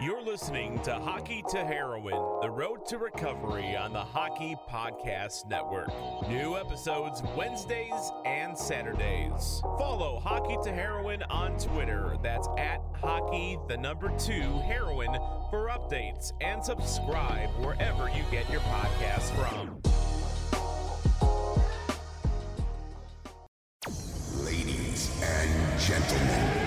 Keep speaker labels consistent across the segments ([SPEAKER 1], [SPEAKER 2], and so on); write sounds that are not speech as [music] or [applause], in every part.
[SPEAKER 1] You're listening to Hockey to Heroin, the road to recovery on the Hockey Podcast Network. New episodes Wednesdays and Saturdays. Follow Hockey to Heroin on Twitter. That's at hockey, the number two, heroin for updates and subscribe wherever you get your podcasts from.
[SPEAKER 2] Ladies and gentlemen.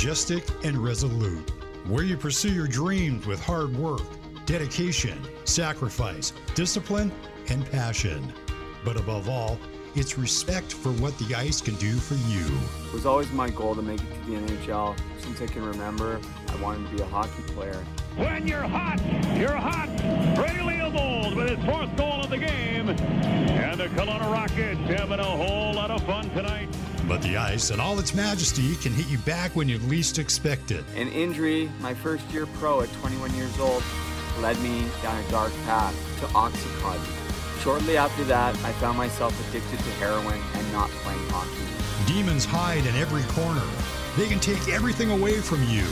[SPEAKER 3] Majestic and resolute, where you pursue your dreams with hard work, dedication, sacrifice, discipline, and passion. But above all, it's respect for what the ice can do for you.
[SPEAKER 4] It was always my goal to make it to the NHL. Since I can remember, I wanted to be a hockey player.
[SPEAKER 5] When you're hot, you're hot. Brady Leavold with his fourth goal of the game. And the Kelowna Rockets having a whole lot of fun tonight.
[SPEAKER 3] But the ice and all its majesty can hit you back when you least expect it.
[SPEAKER 4] An injury, my first year pro at 21 years old, led me down a dark path to Oxycontin. Shortly after that, I found myself addicted to heroin and not playing hockey.
[SPEAKER 3] Demons hide in every corner. They can take everything away from you,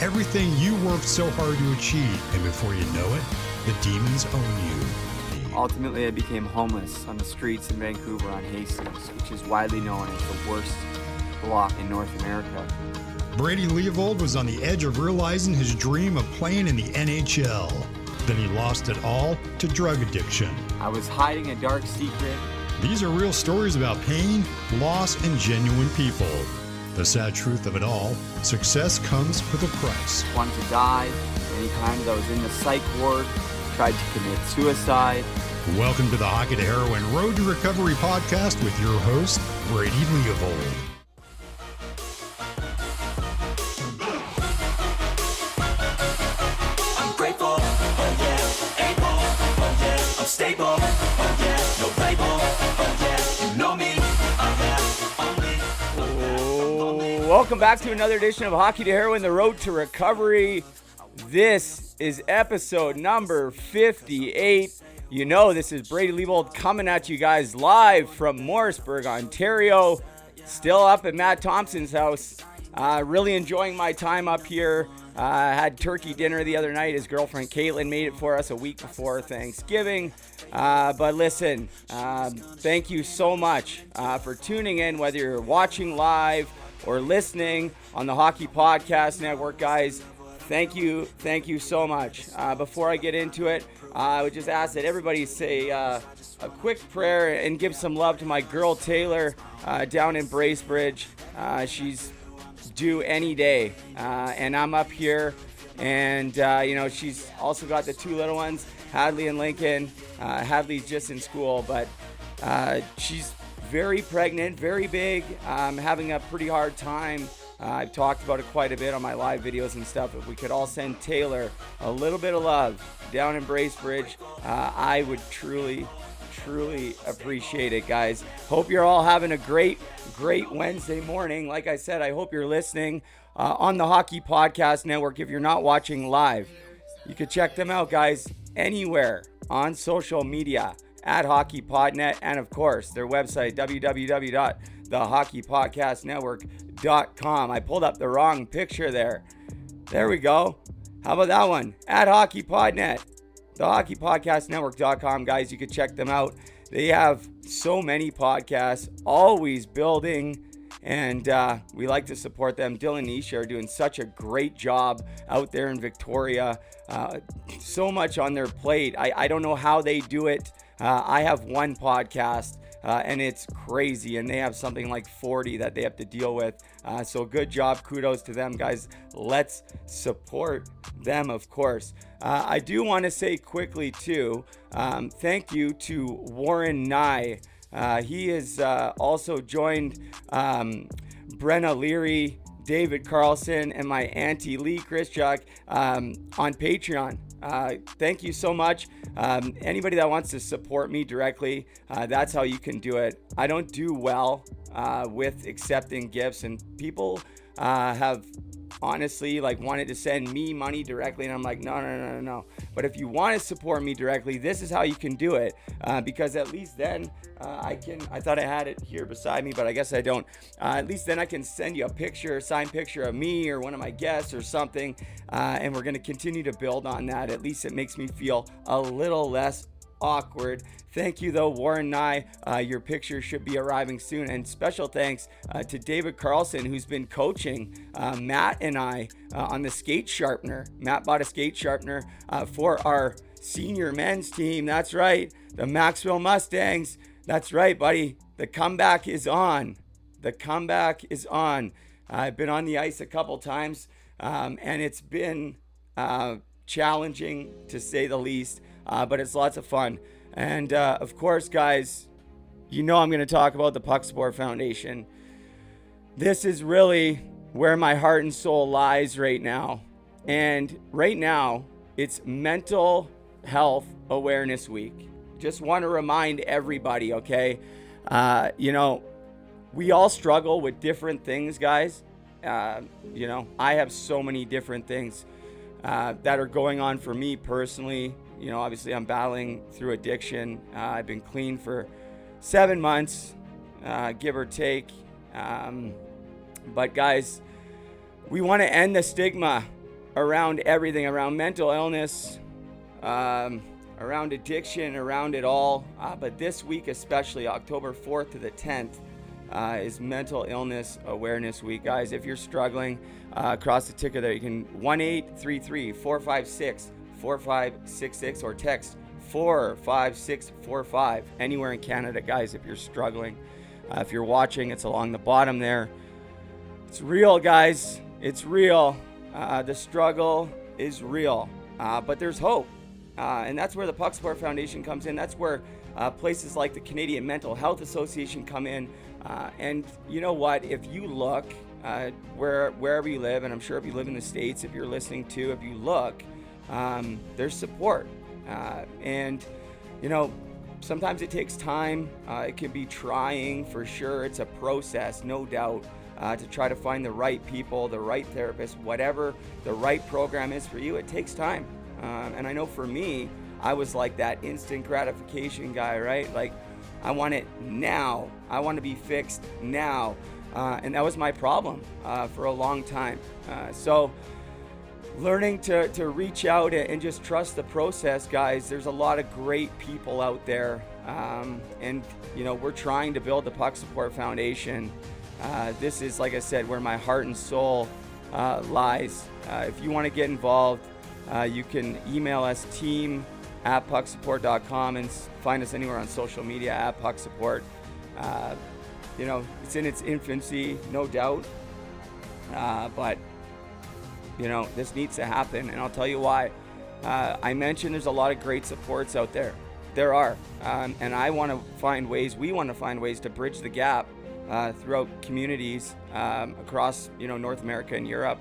[SPEAKER 3] everything you worked so hard to achieve. And before you know it, the demons own you.
[SPEAKER 4] Ultimately, I became homeless on the streets in Vancouver on Hastings, which is widely known as the worst block in North America.
[SPEAKER 3] Brady Leavold was on the edge of realizing his dream of playing in the NHL. Then he lost it all to drug addiction.
[SPEAKER 4] I was hiding a dark secret.
[SPEAKER 3] These are real stories about pain, loss, and genuine people. The sad truth of it all success comes with a price.
[SPEAKER 4] Wanted to die. Anytime that I was in the psych ward, tried to commit suicide.
[SPEAKER 3] Welcome to the Hockey to Heroin Road to Recovery podcast with your host, Brady Leavold.
[SPEAKER 6] I'm grateful, oh yeah, able, oh yeah, I'm stable, oh yeah, no label, oh yeah, you know me, I have only.
[SPEAKER 7] Welcome back to another edition of Hockey to Heroin, the road to recovery. This is episode number 58. You know, this is Brady Leavold coming at you guys live from Morrisburg, Ontario. Still up at Matt Thompson's house. Uh, really enjoying my time up here. Uh, had turkey dinner the other night. His girlfriend Caitlin made it for us a week before Thanksgiving. Uh, but listen, um, thank you so much uh, for tuning in, whether you're watching live or listening on the Hockey Podcast Network, guys. Thank you, thank you so much. Uh, before I get into it, uh, I would just ask that everybody say uh, a quick prayer and give some love to my girl Taylor uh, down in Bracebridge. Uh, she's due any day, uh, and I'm up here, and you know she's also got the two little ones, Hadley and Lincoln. Hadley's just in school, but she's very pregnant, very big, um, having a pretty hard time. Uh, I've talked about it quite a bit on my live videos and stuff. If we could all send Taylor a little bit of love down in Bracebridge, uh, I would truly, truly appreciate it, guys. Hope you're all having a great, great Wednesday morning. Like I said, I hope you're listening uh, on the Hockey Podcast Network. If you're not watching live, you can check them out, guys, anywhere on social media at HockeyPodNet, and of course, their website, www.thehockeypodcastnetwork.com. I pulled up the wrong picture there. There we go. How about that one? At HockeyPodNet, thehockeypodcastnetwork.com, guys. You can check them out. They have so many podcasts, always building, and uh, we like to support them. Dylan and Isha are doing such a great job out there in Victoria. Uh, so much on their plate. I, I don't know how they do it. Uh, I have one podcast. Uh, and it's crazy, and they have something like 40 that they have to deal with. Uh, so, good job. Kudos to them, guys. Let's support them, of course. Uh, I do want to say quickly, too, um, thank you to Warren Nye. Uh, he has uh, also joined um, Brenna Leary, David Carlson, and my auntie Lee Chrischuk um, on Patreon. Uh, thank you so much. Um, anybody that wants to support me directly, uh, that's how you can do it. I don't do well uh, with accepting gifts, and people uh, have honestly like wanted to send me money directly and i'm like no no no no no. But if you want to support me directly this is how you can do it uh, because at least then uh, i can i thought i had it here beside me but i guess i don't. Uh, at least then i can send you a picture a signed picture of me or one of my guests or something uh, and we're going to continue to build on that. At least it makes me feel a little less awkward. Thank you, though, Warren Nye. Uh, your picture should be arriving soon. And special thanks uh, to David Carlson, who's been coaching uh, Matt and I uh, on the skate sharpener. Matt bought a skate sharpener uh, for our senior men's team. That's right, the Maxwell Mustangs. That's right, buddy. The comeback is on. The comeback is on. I've been on the ice a couple times, um, and it's been uh, challenging to say the least uh, but it's lots of fun. And uh, of course, guys, you know I'm going to talk about the Puck Support Foundation. This is really where my heart and soul lies right now. And right now, it's Mental Health Awareness Week. Just want to remind everybody, okay? Uh, you know, we all struggle with different things, guys. Uh, you know, I have so many different things uh, that are going on for me personally you know, obviously I'm battling through addiction. Uh, I've been clean for seven months, uh, give or take. Um, but guys, we want to end the stigma around everything, around mental illness, um, around addiction, around it all. Uh, but this week, especially October 4th to the 10th, uh, is Mental Illness Awareness Week. Guys, if you're struggling, uh, across the ticker there, you can 1 833 456 4566 or text 45645 anywhere in Canada, guys. If you're struggling, uh, if you're watching, it's along the bottom there. It's real, guys. It's real. Uh, the struggle is real, uh, but there's hope. Uh, and that's where the Puck Support Foundation comes in. That's where uh, places like the Canadian Mental Health Association come in. Uh, and you know what? If you look where wherever you live, and I'm sure if you live in the states, if you're listening to, if you look, um, there's support. Uh, and, you know, sometimes it takes time. Uh, it can be trying for sure. It's a process, no doubt, uh, to try to find the right people, the right therapist, whatever the right program is for you. It takes time. Um, and I know for me, I was like that instant gratification guy, right? Like, I want it now. I want to be fixed now. Uh, and that was my problem uh, for a long time. Uh, so, learning to, to reach out and just trust the process, guys. There's a lot of great people out there. Um, and, you know, we're trying to build the Puck Support Foundation. Uh, this is, like I said, where my heart and soul uh, lies. Uh, if you want to get involved, uh, you can email us team at pucksupport.com and find us anywhere on social media at pucksupport. Uh, you know, it's in its infancy, no doubt. Uh, but you know, this needs to happen, and I'll tell you why. Uh, I mentioned there's a lot of great supports out there. There are, um, and I want to find ways. We want to find ways to bridge the gap uh, throughout communities um, across, you know, North America and Europe,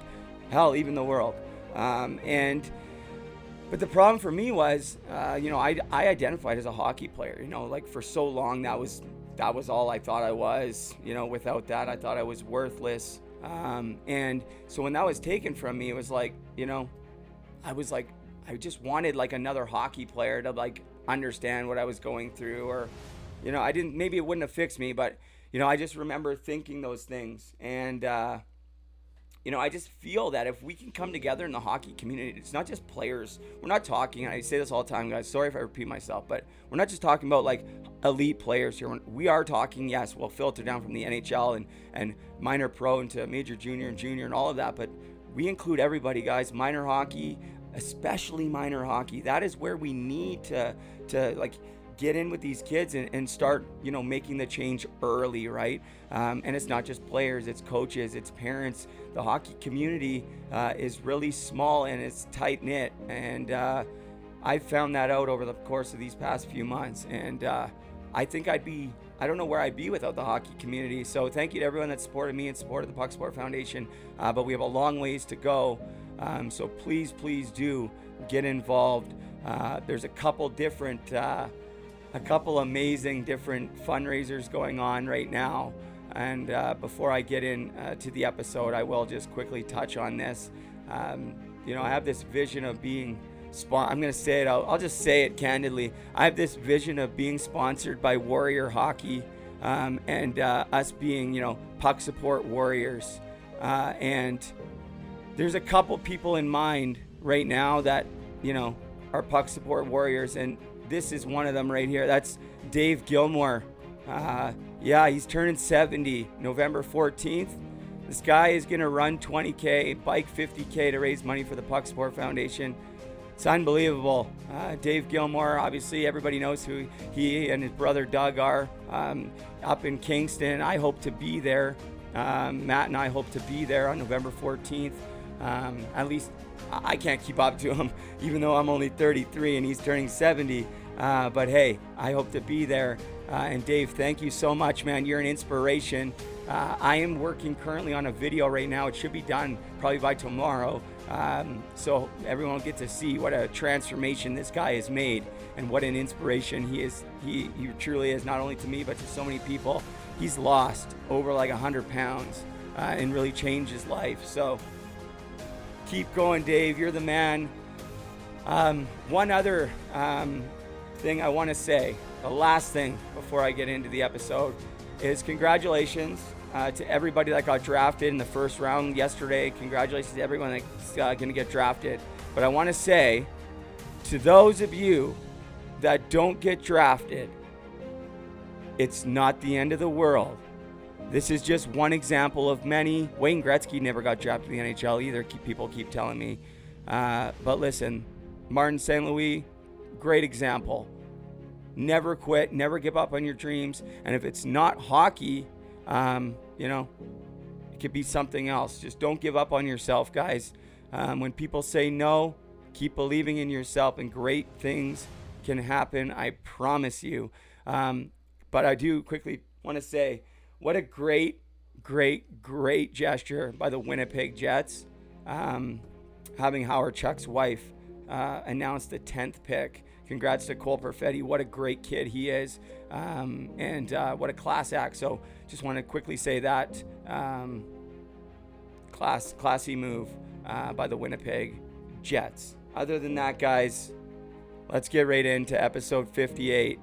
[SPEAKER 7] hell, even the world. Um, and but the problem for me was, uh, you know, I, I identified as a hockey player. You know, like for so long that was that was all I thought I was. You know, without that, I thought I was worthless. Um, and so when that was taken from me, it was like, you know, I was like, I just wanted like another hockey player to like understand what I was going through, or, you know, I didn't, maybe it wouldn't have fixed me, but, you know, I just remember thinking those things. And, uh, you know, I just feel that if we can come together in the hockey community, it's not just players. We're not talking, I say this all the time, guys. Sorry if I repeat myself, but we're not just talking about like elite players here. We are talking, yes, we'll filter down from the NHL and, and minor pro into major junior and junior and all of that, but we include everybody, guys. Minor hockey, especially minor hockey. That is where we need to, to like, get in with these kids and, and start, you know, making the change early, right? Um, and it's not just players, it's coaches, it's parents. The hockey community uh, is really small and it's tight knit. And uh, I found that out over the course of these past few months. And uh, I think I'd be, I don't know where I'd be without the hockey community. So thank you to everyone that supported me and supported the Puck Support Foundation. Uh, but we have a long ways to go. Um, so please, please do get involved. Uh, there's a couple different uh, a couple amazing different fundraisers going on right now. And uh, before I get in uh, the episode, I will just quickly touch on this. Um, you know, I have this vision of being. Spon- I'm going to say it. I'll, I'll just say it candidly. I have this vision of being sponsored by Warrior Hockey um, and uh, us being, you know, puck support warriors. Uh, and there's a couple people in mind right now that, you know, are puck support warriors. And this is one of them right here. That's Dave Gilmore. Uh, yeah, he's turning 70 November 14th. This guy is going to run 20K, bike 50K to raise money for the Puck Support Foundation. It's unbelievable. Uh, Dave Gilmore, obviously, everybody knows who he and his brother Doug are um, up in Kingston. I hope to be there. Um, Matt and I hope to be there on November 14th. Um, at least I can't keep up to him, [laughs] even though I'm only 33 and he's turning 70. Uh, but hey, I hope to be there. Uh, and Dave, thank you so much, man. You're an inspiration. Uh, I am working currently on a video right now. It should be done probably by tomorrow. Um, so everyone will get to see what a transformation this guy has made and what an inspiration he is. He, he truly is, not only to me, but to so many people. He's lost over like 100 pounds uh, and really changed his life. So keep going, Dave. You're the man. Um, one other um, thing I want to say, the last thing before I get into the episode, is congratulations uh, to everybody that got drafted in the first round yesterday. Congratulations to everyone that's uh, going to get drafted. But I want to say to those of you that don't get drafted, it's not the end of the world. This is just one example of many. Wayne Gretzky never got drafted in the NHL either. People keep telling me. Uh, but listen, Martin St. Louis, great example. Never quit, never give up on your dreams. And if it's not hockey, um, you know, it could be something else. Just don't give up on yourself, guys. Um, when people say no, keep believing in yourself, and great things can happen. I promise you. Um, but I do quickly want to say what a great, great, great gesture by the Winnipeg Jets. Um, having Hawerchuk's wife uh, announce the 10th pick. Congrats to Cole Perfetti. What a great kid he is. Um, and uh, what a class act. So just want to quickly say that. Um, class, classy move uh, by the Winnipeg Jets. Other than that, guys, let's get right into episode 58.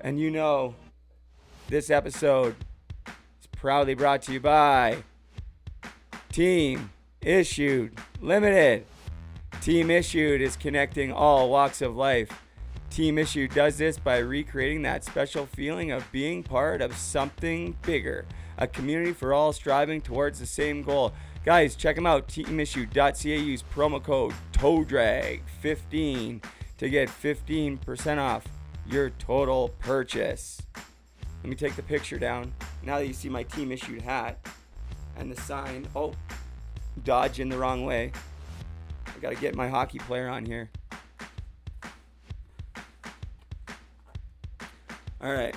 [SPEAKER 7] And you know, this episode is proudly brought to you by Team Issued Limited. Team Issued is connecting all walks of life. Team Issued does this by recreating that special feeling of being part of something bigger, a community for all striving towards the same goal. Guys, check them out, teamissued.ca. Use promo code TOEDRAG15 to get 15% off your total purchase. Let me take the picture down. Now that you see my team issued hat and the sign. Oh, dodge in the wrong way. I gotta get my hockey player on here. All right.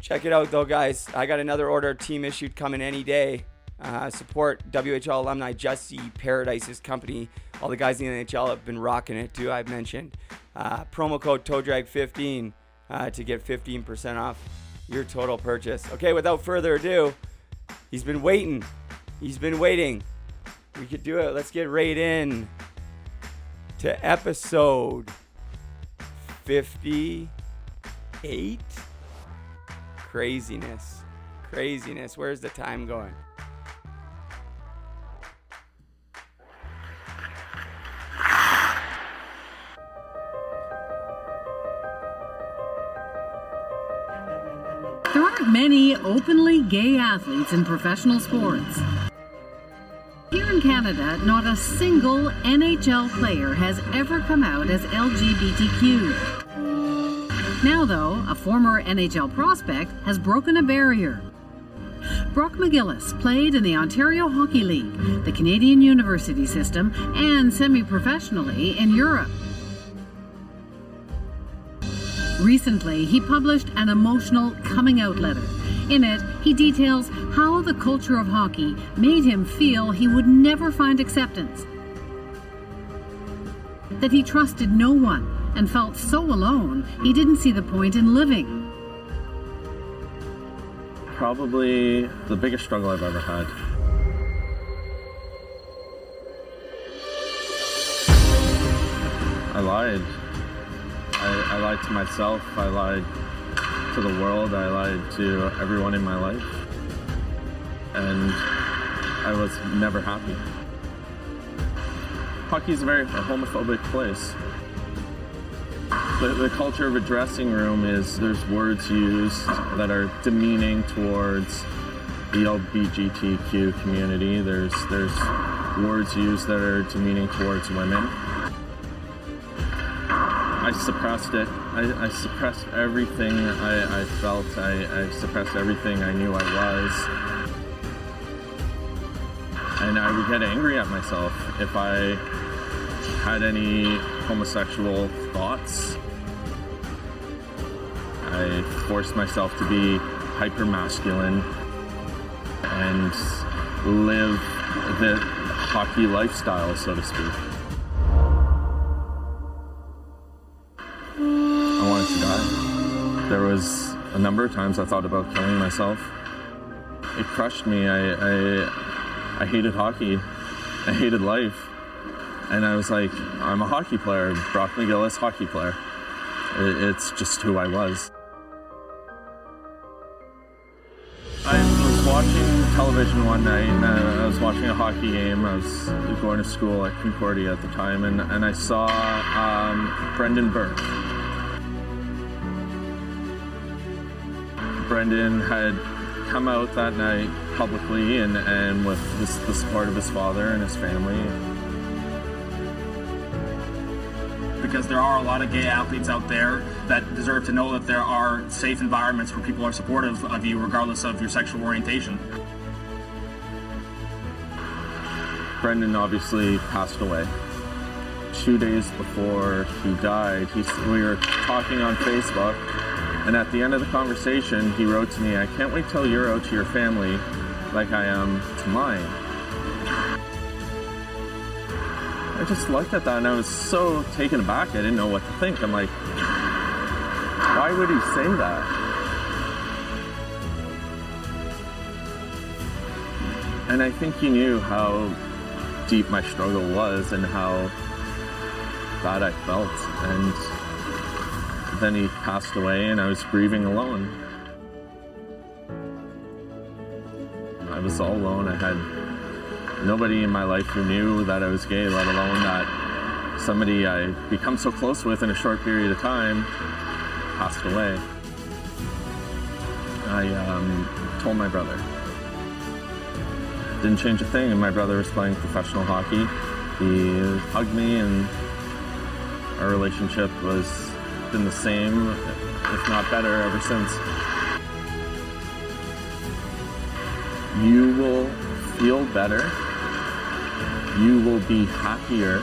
[SPEAKER 7] Check it out, though, guys. I got another order team issued coming any day. Uh, support WHL alumni Jesse Paradise's company. All the guys in the NHL have been rocking it, too, I've mentioned. Uh, promo code TOEDRAG15 uh, to get 15% off your total purchase. Okay, without further ado, he's been waiting. He's been waiting. We could do it. Let's get right in to episode 58. Craziness. Craziness. Where's the time going?
[SPEAKER 8] Many openly gay athletes in professional sports. Here in Canada, not a single NHL player has ever come out as LGBTQ. Now, though, a former NHL prospect has broken a barrier. Brock McGillis played in the Ontario Hockey League, the Canadian university system, and semi professionally in Europe. Recently, he published an emotional coming out letter. In it, he details how the culture of hockey made him feel he would never find acceptance. That he trusted no one and felt so alone he didn't see the point in living.
[SPEAKER 9] probably the biggest struggle I've ever had. I lied. I, lied to myself. I lied to the world. I lied to everyone in my life. And I was never happy. Hockey is a very homophobic place. The, the culture of a dressing room is there's words used that are demeaning towards the LGBTQ community. There's there's words used that are demeaning towards women. I suppressed it. I, I suppressed everything I, I felt. I, I suppressed everything I knew I was. And I would get angry at myself if I had any homosexual thoughts. I forced myself to be hyper masculine and live the hockey lifestyle, so to speak. There was a number of times I thought about killing myself. It crushed me. I, I, I hated hockey. I hated life. And I was like, I'm a hockey player, Brock McGillis, hockey player. It- It's just who I was. I was watching television one night and I was watching a hockey game. I was going to school at Concordia at the time and, and I saw um, Brendan Burke. Brendan had come out that night publicly and, and with this, the support of his father and his family.
[SPEAKER 10] because there are a lot of gay athletes out there that deserve to know that there are safe environments where people are supportive of you regardless of your sexual orientation.
[SPEAKER 9] Brendan obviously passed away. Two days before he died, he, we were talking on Facebook, and at the end of the conversation, he wrote to me, I can't wait till you're out to your family like I am to mine. I just looked at that and I was so taken aback, I didn't know what to think. I'm like, why would he say that? And I think he knew how deep my struggle was and how bad I felt. And then he passed away and I was grieving alone. I was all alone. I had nobody in my life who knew that I was gay, let alone that somebody I become so close with in a short period of time passed away. I um, told my brother. Didn't change a thing, and my brother was playing professional hockey. He hugged me, and our relationship was been the same, if not better, ever since. You will feel better you will be happier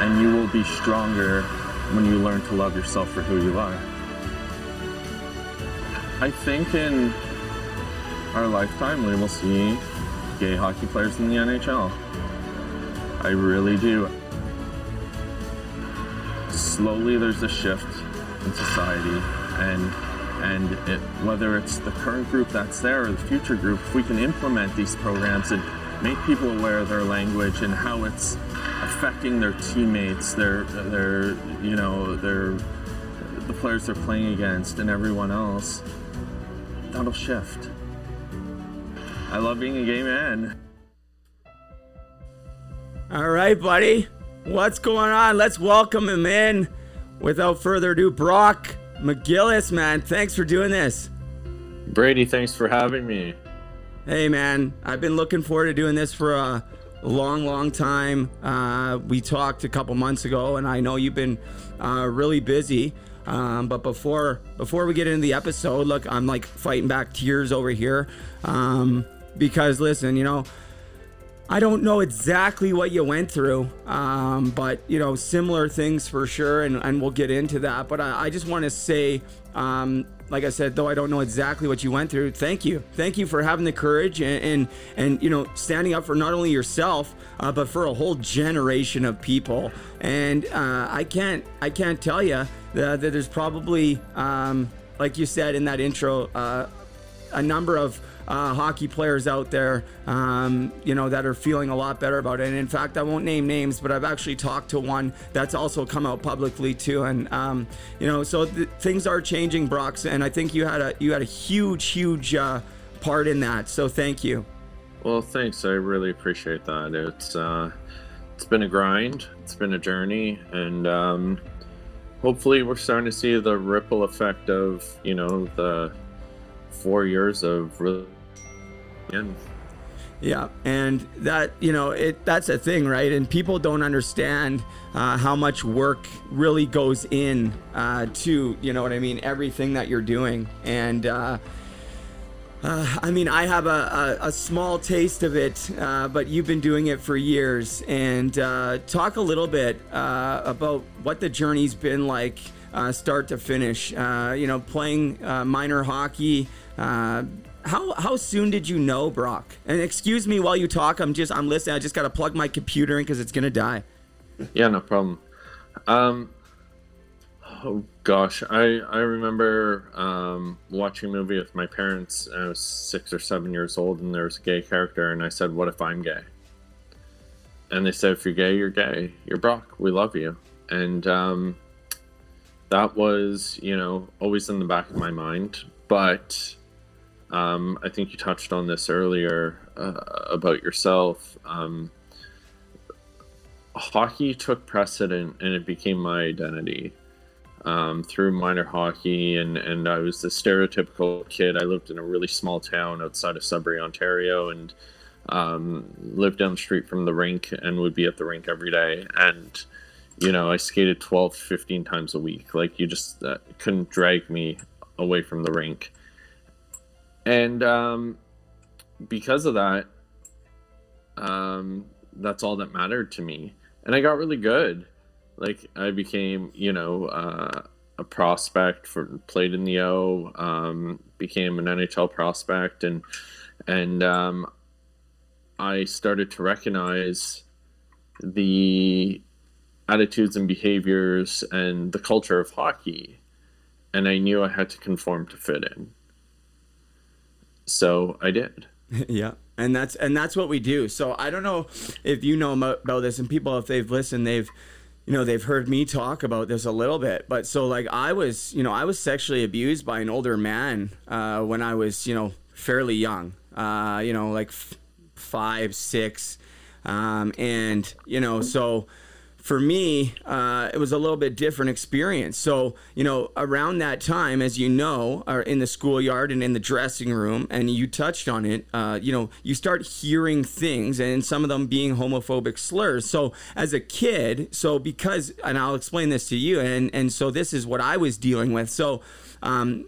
[SPEAKER 9] and you will be stronger when you learn to love yourself for who you are. I think in our lifetime we will see gay hockey players in the NHL. I really do. Slowly there's a shift in society and and it, whether it's the current group that's there or the future group, if we can implement these programs and make people aware of their language and how it's affecting their teammates, their their you know their the players they're playing against and everyone else. That'll shift. I love being a gay man.
[SPEAKER 7] All right, buddy. What's going on? Let's welcome him in. Without further ado, Brock McGillis, man. Thanks for doing this.
[SPEAKER 9] Brady, thanks for having me.
[SPEAKER 7] Hey, man. I've been looking forward to doing this for a long, long time. Uh, we talked a couple months ago, and I know you've been uh, really busy. Um, but before before we get into the episode, look, I'm like fighting back tears over here um, because listen, you know. I don't know exactly what you went through, um, but you know, similar things for sure, and, and we'll get into that. But I, I just want to say, um, like I said, though I don't know exactly what you went through, thank you, thank you for having the courage and and, and you know, standing up for not only yourself, uh, but for a whole generation of people. And uh, I can't, I can't tell you that, that there's probably, um, like you said in that intro. Uh, a number of uh, hockey players out there, um, you know, that are feeling a lot better about it. And in fact, I won't name names, but I've actually talked to one that's also come out publicly too. And um, you know, so th- things are changing, Brock. And I think you had a you had a huge, huge uh, part in that. So thank you.
[SPEAKER 9] Well, thanks. I really appreciate that. It's uh, it's been a grind. It's been a journey, and um, hopefully, we're starting to see the ripple effect of you know the four years of really.
[SPEAKER 7] Yeah, and that you know it that's a thing, right? And people don't understand uh, how much work really goes in uh, to you know what I mean, everything that you're doing, and uh, uh, I mean I have a, a, a small taste of it, uh, but you've been doing it for years. And uh, talk a little bit about what the journey's been like, start to finish. You know, playing minor hockey. Uh, how how soon did you know Brock? And excuse me while you talk. I'm just I'm listening. I just got to plug my computer in because it's gonna die.
[SPEAKER 9] Yeah, no problem. Um, oh gosh, I I remember um, watching a movie with my parents. I was six or seven years old, and there was a gay character, and I said, "What if I'm gay?" And they said, "If you're gay, you're gay. You're Brock. We love you." And um, that was, you know, always in the back of my mind. But um, I think you touched on this earlier uh, about yourself. Um, hockey took precedent and it became my identity um, through minor hockey. And, and I was the stereotypical kid. I lived in a really small town outside of Sudbury, Ontario, and um, lived down the street from the rink and would be at the rink every day. And, you know, I skated 12, 15 times a week. Like, you just uh, couldn't drag me away from the rink. And um, because of that, um, that's all that mattered to me. And I got really good. Like I became, you know, uh, a prospect for played in the O, um, became an NHL prospect, and and um, I started to recognize the attitudes and behaviors and the culture of hockey, and I knew I had to conform to fit in. So I did. [laughs]
[SPEAKER 7] yeah and that's and that's what we do so i don't know if you know about this and people if they've listened they've you know they've heard me talk about this a little bit but so like i was you know i was sexually abused by an older man uh, when i was you know fairly young uh, you know like f- five six um, and you know so for me, uh, it was a little bit different experience. So, you know, around that time, as you know, are in the schoolyard and in the dressing room, and you touched on it, uh, you know, you start hearing things, and some of them being homophobic slurs. So, as a kid, so because, and I'll explain this to you, and and so this is what I was dealing with. So, um,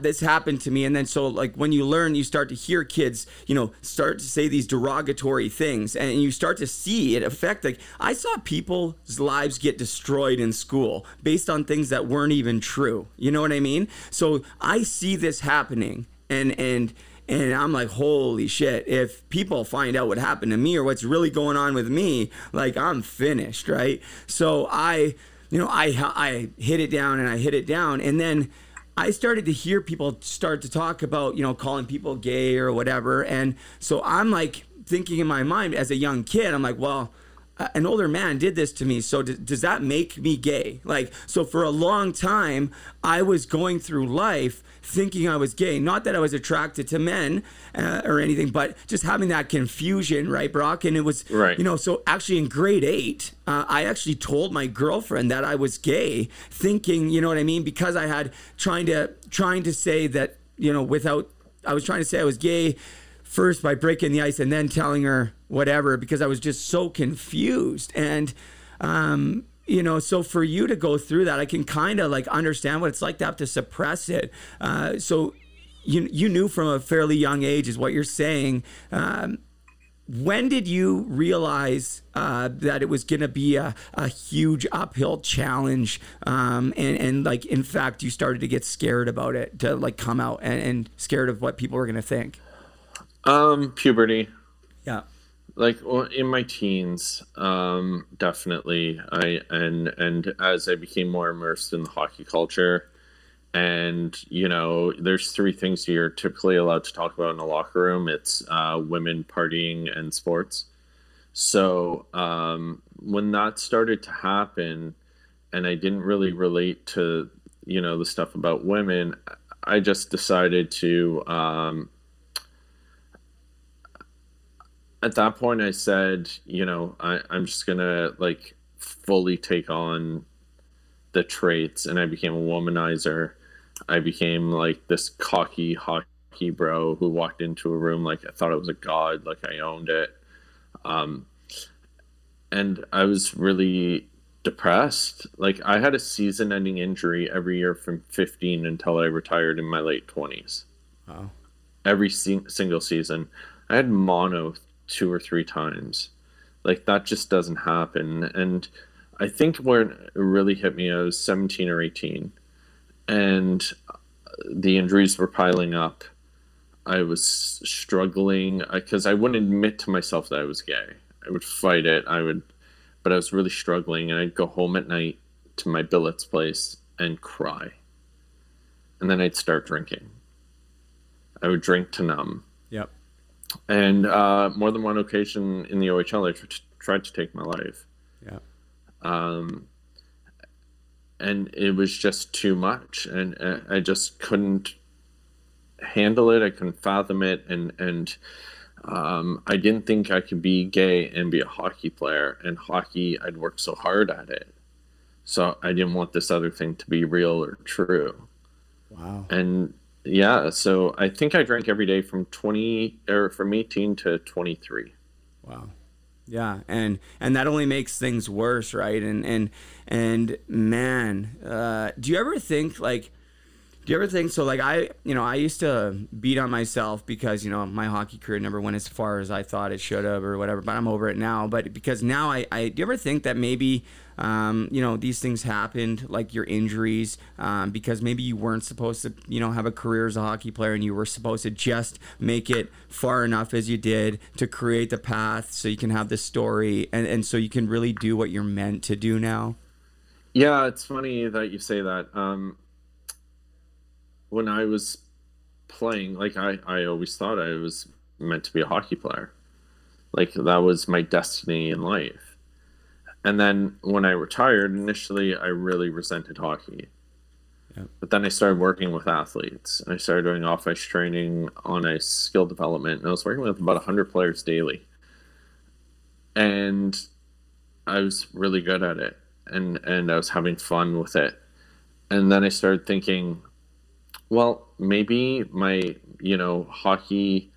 [SPEAKER 7] this happened to me. And then so like when you learn you start to hear kids you know start to say these derogatory things and you start to see it affect like i saw people's lives get destroyed in school based on things that weren't even true. You know what i mean? So i see this happening and and and I'm like, holy shit, if people find out what happened to me or what's really going on with me, like I'm finished, right? So I, you know, I I hit it down and I hit it down and then I started to hear people start to talk about, you know, calling people gay or whatever. And so I'm like thinking in my mind as a young kid, I'm like, well, an older man did this to me. So d- does that make me gay? Like, so for a long time, I was going through life thinking I was gay. Not that I was attracted to men uh, or anything, but just having that confusion, right, Brock? And it was,
[SPEAKER 9] Right.
[SPEAKER 7] you know, so actually in grade eight, uh, I actually told my girlfriend that I was gay, thinking, you know what I mean, because I had trying to trying to say that, you know, without I was trying to say I was gay first by breaking the ice and then telling her whatever because I was just so confused and. Um, you know, so for you to go through that, I can kind of like understand what it's like to have to suppress it. Uh, so you you knew from a fairly young age, is what you're saying. Um, when did you realize uh, that it was going to be a, a huge uphill challenge um, and, and like in fact you started to get scared about it to like come out and, and scared of what people were going to think
[SPEAKER 9] Um, puberty.
[SPEAKER 7] yeah
[SPEAKER 9] like in my teens um definitely i and and as i became more immersed in the hockey culture and you know there's three things you're typically allowed to talk about in a locker room. It's uh, women partying and sports. So um, when that started to happen and i didn't really relate to you know the stuff about women i just decided to um, at that point i said you know I, i'm just gonna like fully take on the traits and i became a womanizer i became like this cocky hockey bro who walked into a room like i thought it was a god like i owned it um, and i was really depressed like i had a season ending injury every year from 15 until i retired in my late 20s
[SPEAKER 7] Wow.
[SPEAKER 9] every sing- single season. I had mono two or three times. Like that just doesn't happen. And I think where it really hit me, I was 17 or 18, and the injuries were piling up. I was struggling because I wouldn't admit to myself that I was gay. I would fight it. I would, but I was really struggling, and I'd go home at night to my billet's place and cry. And then I'd start drinking. I would drink to numb.
[SPEAKER 7] Yep.
[SPEAKER 9] And uh, more than one occasion in the OHL, I tr- tried to take my life.
[SPEAKER 7] Yeah.
[SPEAKER 9] Um, and it was just too much, and uh, I just couldn't handle it. I couldn't fathom it, and and um, I didn't think I could be gay and be a hockey player. And hockey, I'd worked so hard at it, so I didn't want this other thing to be real or true.
[SPEAKER 7] Wow.
[SPEAKER 9] And yeah, so I think I drank every day from twenty or from eighteen to twenty three.
[SPEAKER 7] Wow. Yeah, and and that only makes things worse, right? And and and man, uh, do you ever think like, do you ever think so? Like I, you know, I used to beat on myself because you know my hockey career never went as far as I thought it should have or whatever. But I'm over it now. But because now I, I do you ever think that maybe, um, you know, these things happened like your injuries, um, because maybe you weren't supposed to, you know, have a career as a hockey player and you were supposed to just make it far enough as you did to create the path so you can have the story and and so you can really do what you're meant to do now.
[SPEAKER 9] Yeah, it's funny that you say that. Um, when I was playing, like I, I always thought I was meant to be a hockey player. Like that was my destiny in life. And then when I retired, initially I really resented hockey.
[SPEAKER 7] Yeah.
[SPEAKER 9] But then I started working with athletes. and I started doing off ice training on a skill development, and I was working with about 100 players daily. And I was really good at it, and, and I was having fun with it. And then I started thinking, well, maybe my, you know, hockey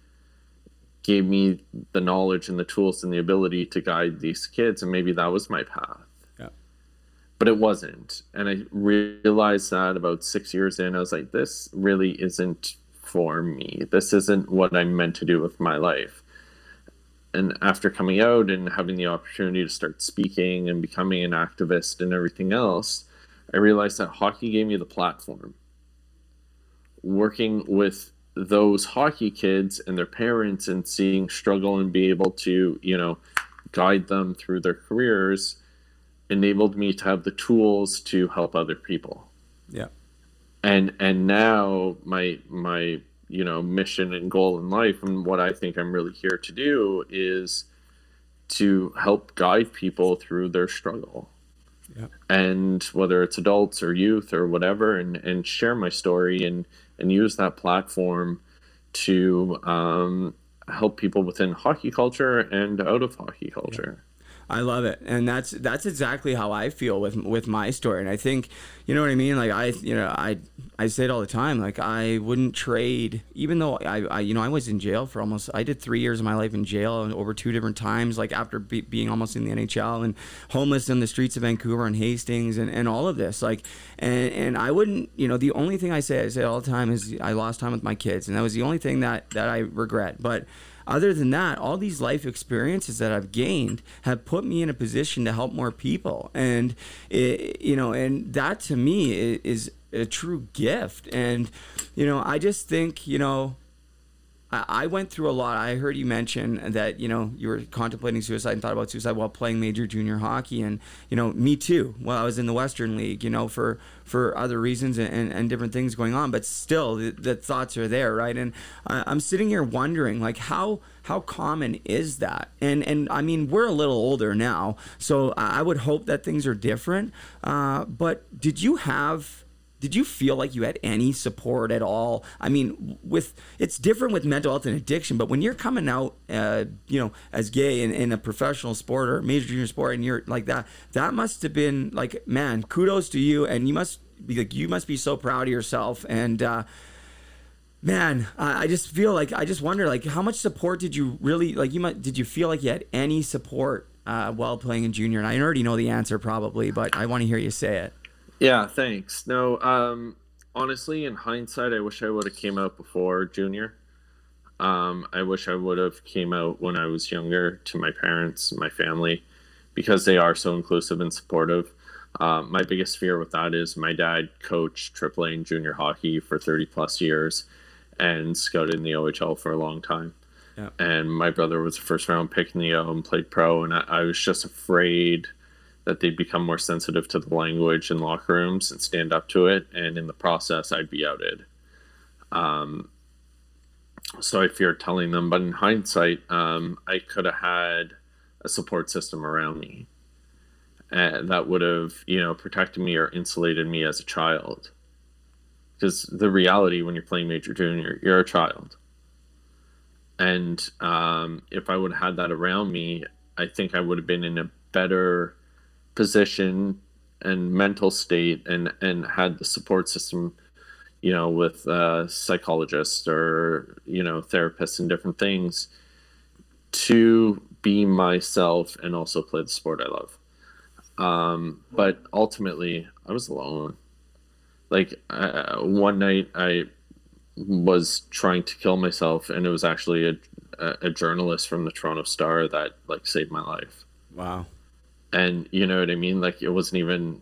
[SPEAKER 9] gave me the knowledge and the tools and the ability to guide these kids, and maybe that was my path.
[SPEAKER 7] Yeah.
[SPEAKER 9] But it wasn't. And I realized that about six years in, I was like, this really isn't for me. This isn't what I'm meant to do with my life. And after coming out and having the opportunity to start speaking and becoming an activist and everything else, I realized that hockey gave me the platform. Working with those hockey kids and their parents and seeing struggle and be able to, you know, guide them through their careers enabled me to have the tools to help other people.
[SPEAKER 7] Yeah.
[SPEAKER 9] And and now my my you know mission and goal in life and what I think I'm really here to do is to help guide people through their struggle.
[SPEAKER 7] Yeah.
[SPEAKER 9] And whether it's adults or youth or whatever and and share my story and and use that platform to um, help people within hockey culture and out of hockey culture.
[SPEAKER 7] I love it, and that's that's exactly how I feel with with my story. And I think, you know what I mean. Like I, you know, I I say it all the time. Like I wouldn't trade, even though I, I you know, I was in jail for almost. I did three years of my life in jail and over two different times. Like after be, being almost in the NHL and homeless in the streets of Vancouver and Hastings and, and all of this. Like, and and I wouldn't, you know, the only thing I say I say all the time is I lost time with my kids, and that was the only thing that that I regret. But other than that, all these life experiences that I've gained have put me in a position to help more people, and it, you know, and that to me is a true gift. And you know, I just think you know, I, went through a lot. I heard you mention that you know you were contemplating suicide and thought about suicide while playing major junior hockey, and you know me too. While I was in the Western League, you know for for other reasons and, and, and different things going on, but still the, the thoughts are there, right? And I, I'm sitting here wondering like how how common is that? And and I mean we're a little older now, so I would hope that things are different. Uh, but did you have did you feel like you had any support at all? I mean, with it's different with mental health and addiction, but when you're coming out, uh, you know, as gay in, in a professional sport or major junior sport, and you're like that, that must have been like, man, kudos to you, and you must be like, you must be so proud of yourself, and. Uh, man I, just feel like i just wonder like how much support did you really like you might did you feel like you had any support uh, while playing in junior and i already know the answer probably but i want to hear you say it
[SPEAKER 9] Yeah, thanks. No, um, honestly, in hindsight, I wish I would have came out before junior. Um, I wish I would have came out when I was younger to my parents, and my family, because they are so inclusive and supportive. Uh, my biggest fear with that is my dad coached and junior hockey for 30 plus years and scouted in the OHL for a long time.
[SPEAKER 7] Yeah.
[SPEAKER 9] And my brother was a first round pick in the O and played pro, and I, I was just afraid that they'd become more sensitive to the language in locker rooms and stand up to it, and in the process, I'd be outed. Um, so I feared telling them, but in hindsight, um, I could have had a support system around me uh, that would have, you know, protected me or insulated me as a child. Because the reality when you're playing major junior, you're a child. And um, if I would have had that around me, I think I would have been in a better position and mental state and and had the support system you know with uh, psychologists or you know therapists and different things to be myself and also play the sport i love. Um, but ultimately i was alone. Like uh, one night i was trying to kill myself and it was actually a, a, a journalist from the toronto star that like saved my life.
[SPEAKER 7] Wow
[SPEAKER 9] and you know what I mean? Like it wasn't even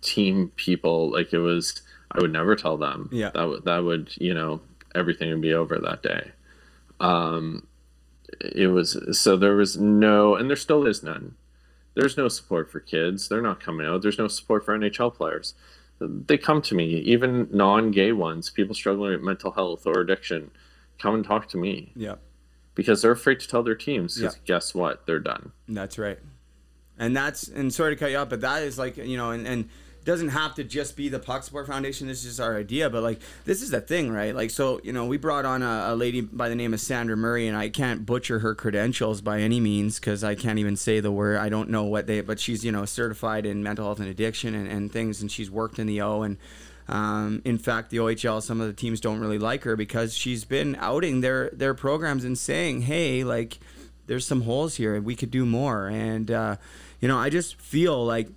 [SPEAKER 9] team people. Like it was, I would never tell them.
[SPEAKER 7] Yeah.
[SPEAKER 9] That would that would you know everything would be over that day. Um, it was so there was no, and there still is none. There's no support for kids. They're not coming out. There's no support for NHL players. They come to me, even non-gay ones, people struggling with mental health or addiction, come and talk to me
[SPEAKER 7] yeah
[SPEAKER 9] because they're afraid to tell their teams. 'cause
[SPEAKER 7] Yeah.
[SPEAKER 9] guess what? They're done.
[SPEAKER 7] That's right. And that's and sorry to cut you off, but that is like you know, and and doesn't have to just be the Puck Support Foundation. This is just our idea, but like this is the thing, right? Like so, you know, we brought on a, a lady by the name of Sandra Murray, and I can't butcher her credentials by any means because I can't even say the word. I don't know what they, but she's you know certified in mental health and addiction and, and things, and she's worked in the O and. Um, in fact, the OHL, some of the teams don't really like her because she's been outing their their programs and saying, "Hey, like, there's some holes here, we could do more." And uh, you know, I just feel like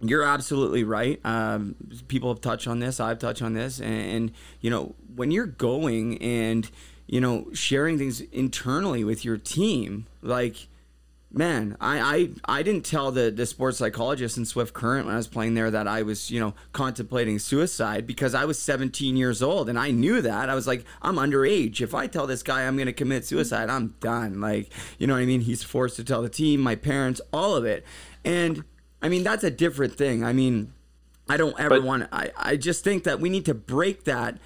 [SPEAKER 7] you're absolutely right. Um, people have touched on this. I've touched on this, and, and you know, when you're going and you know sharing things internally with your team, like man, I, I I didn't tell the the sports psychologist in Swift Current when I was playing there that I was you know contemplating suicide because I was 17 years old and I knew that I was like I'm underage. If I tell this guy I'm gonna commit suicide, I'm done. Like you know what I mean? He's forced to tell the team, my parents, all of it, and I mean that's a different thing. I mean. I don't ever
[SPEAKER 9] But-
[SPEAKER 7] want. I I just think that we need to break that.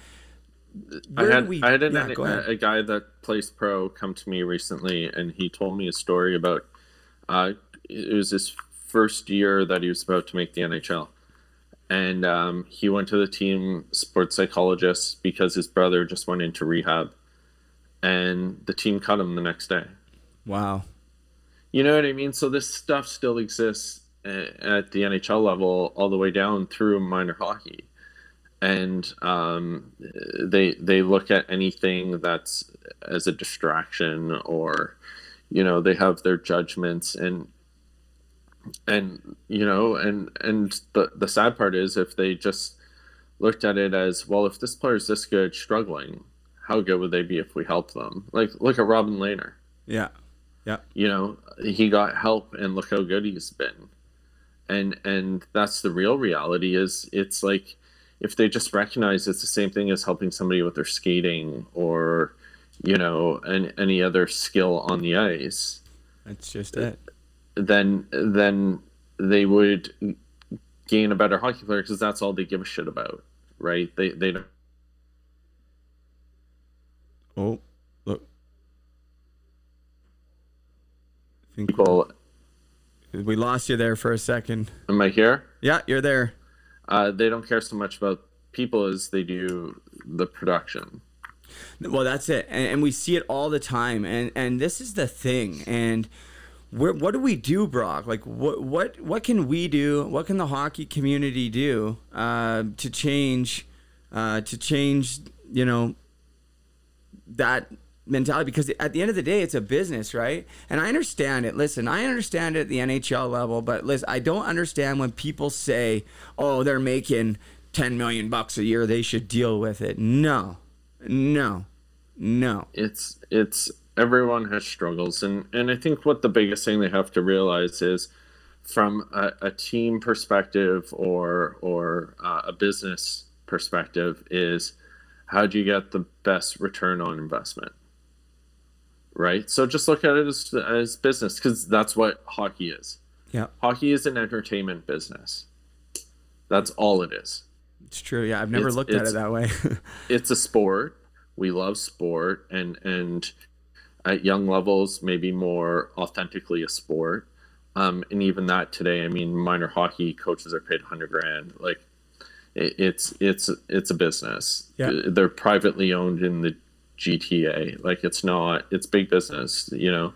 [SPEAKER 9] I had
[SPEAKER 7] we-
[SPEAKER 9] I had
[SPEAKER 7] yeah,
[SPEAKER 9] a guy that plays pro come to me recently, and he told me a story about uh, it was his first year that he was about to make the NHL, and um, he went to the team sports psychologist because his brother just went into rehab, and the team cut him the next day.
[SPEAKER 7] Wow.
[SPEAKER 9] You know what I mean? So this stuff still exists uh, at the NHL level, all the way down through minor hockey, and um, they they look at anything that's as a distraction, or you know they have their judgments and and you know and and the the sad part is if they just looked at it as well, if this player is this good, struggling, how good would they be if we help them? Like look at Robin Lehner
[SPEAKER 7] Yeah. Yeah.
[SPEAKER 9] you know he got help and look how good he's been and and that's the real reality is it's like if they just recognize it's the same thing as helping somebody with their skating or you know an, any other skill on the ice
[SPEAKER 7] That's just it.
[SPEAKER 9] then then they would gain a better hockey player because that's all they give a shit about right they they don't
[SPEAKER 7] Oh, look. I think
[SPEAKER 9] people
[SPEAKER 7] we lost you there for a second.
[SPEAKER 9] am i here
[SPEAKER 7] Yeah, you're there.
[SPEAKER 9] uh, they don't care so much about people as they do the production
[SPEAKER 7] Well, that's it, and, and we see it all the time, and and this is the thing, and. Where, what do we do, Brock? Like, what what what can we do? What can the hockey community do uh, to change, uh, to change, you know, that mentality? Because at the end of the day, it's a business, right? And I understand it. Listen, I understand it at the NHL level, but listen, I don't understand when people say, "Oh, they're making ten million bucks a year; they should deal with it." No, no, no.
[SPEAKER 9] it's it's everyone has struggles and and i think what the biggest thing they have to realize is from a, a team perspective or or uh, a business perspective is how do you get the best return on investment? Right? So just look at it as, as business because that's what hockey is.
[SPEAKER 7] Yeah,
[SPEAKER 9] hockey is an entertainment business. That's all it is
[SPEAKER 7] it's true. Yeah, I've never
[SPEAKER 9] It's-
[SPEAKER 7] looked at it that way. [laughs]
[SPEAKER 9] it's a sport. We love sport, and and at young levels, maybe more authentically a sport. Um, and even that today, I mean, minor hockey coaches are paid hundred grand. Like, it, it's it's it's a business.
[SPEAKER 7] Yeah.
[SPEAKER 9] They're privately owned in the GTA. Like, it's not. It's big business. You know,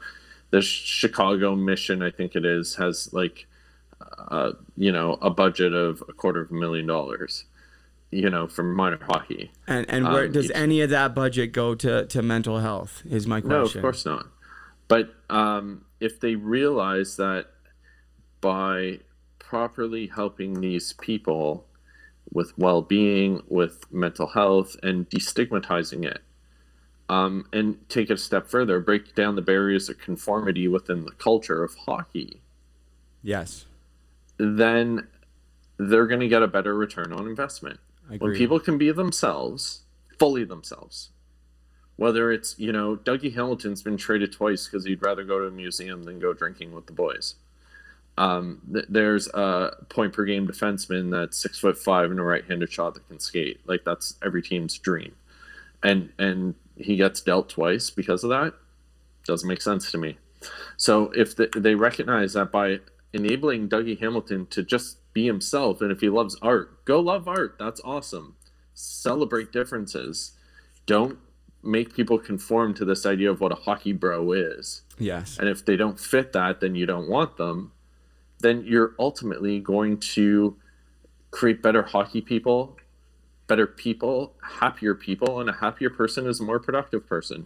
[SPEAKER 9] the Chicago Mission, I think it is, has like, uh, you know, a budget of a quarter of a million dollars. You know, for minor hockey.
[SPEAKER 7] And and where
[SPEAKER 9] Um,
[SPEAKER 7] does
[SPEAKER 9] it's-
[SPEAKER 7] any of that budget go to, to mental health? Is my question.
[SPEAKER 9] No, of course not. But um, if they realize that by properly helping these people with well-being, with mental health, and destigmatizing it, um, and take it a step further, break down the barriers of conformity within the culture of hockey,
[SPEAKER 7] Yes,
[SPEAKER 9] then they're going to get a better return on investment. When people can be themselves, fully themselves, whether it's, you know, Dougie Hamilton's been traded twice because he'd rather go to a museum than go drinking with the boys. Um, th- there's a point per game defenseman that's six foot five and a right-handed shot that can skate. Like that's every team's dream, and and he gets dealt twice because of that. Doesn't make sense to me. So if the, they recognize that by enabling Dougie Hamilton to just be himself, and if he loves art, go love art. That's awesome. Celebrate differences. Don't make people conform to this idea of what a hockey bro is.
[SPEAKER 7] yes,
[SPEAKER 9] And if they don't fit that, then you don't want them. Then you're ultimately going to create better hockey people, better people, happier people, and a happier person is a more productive person.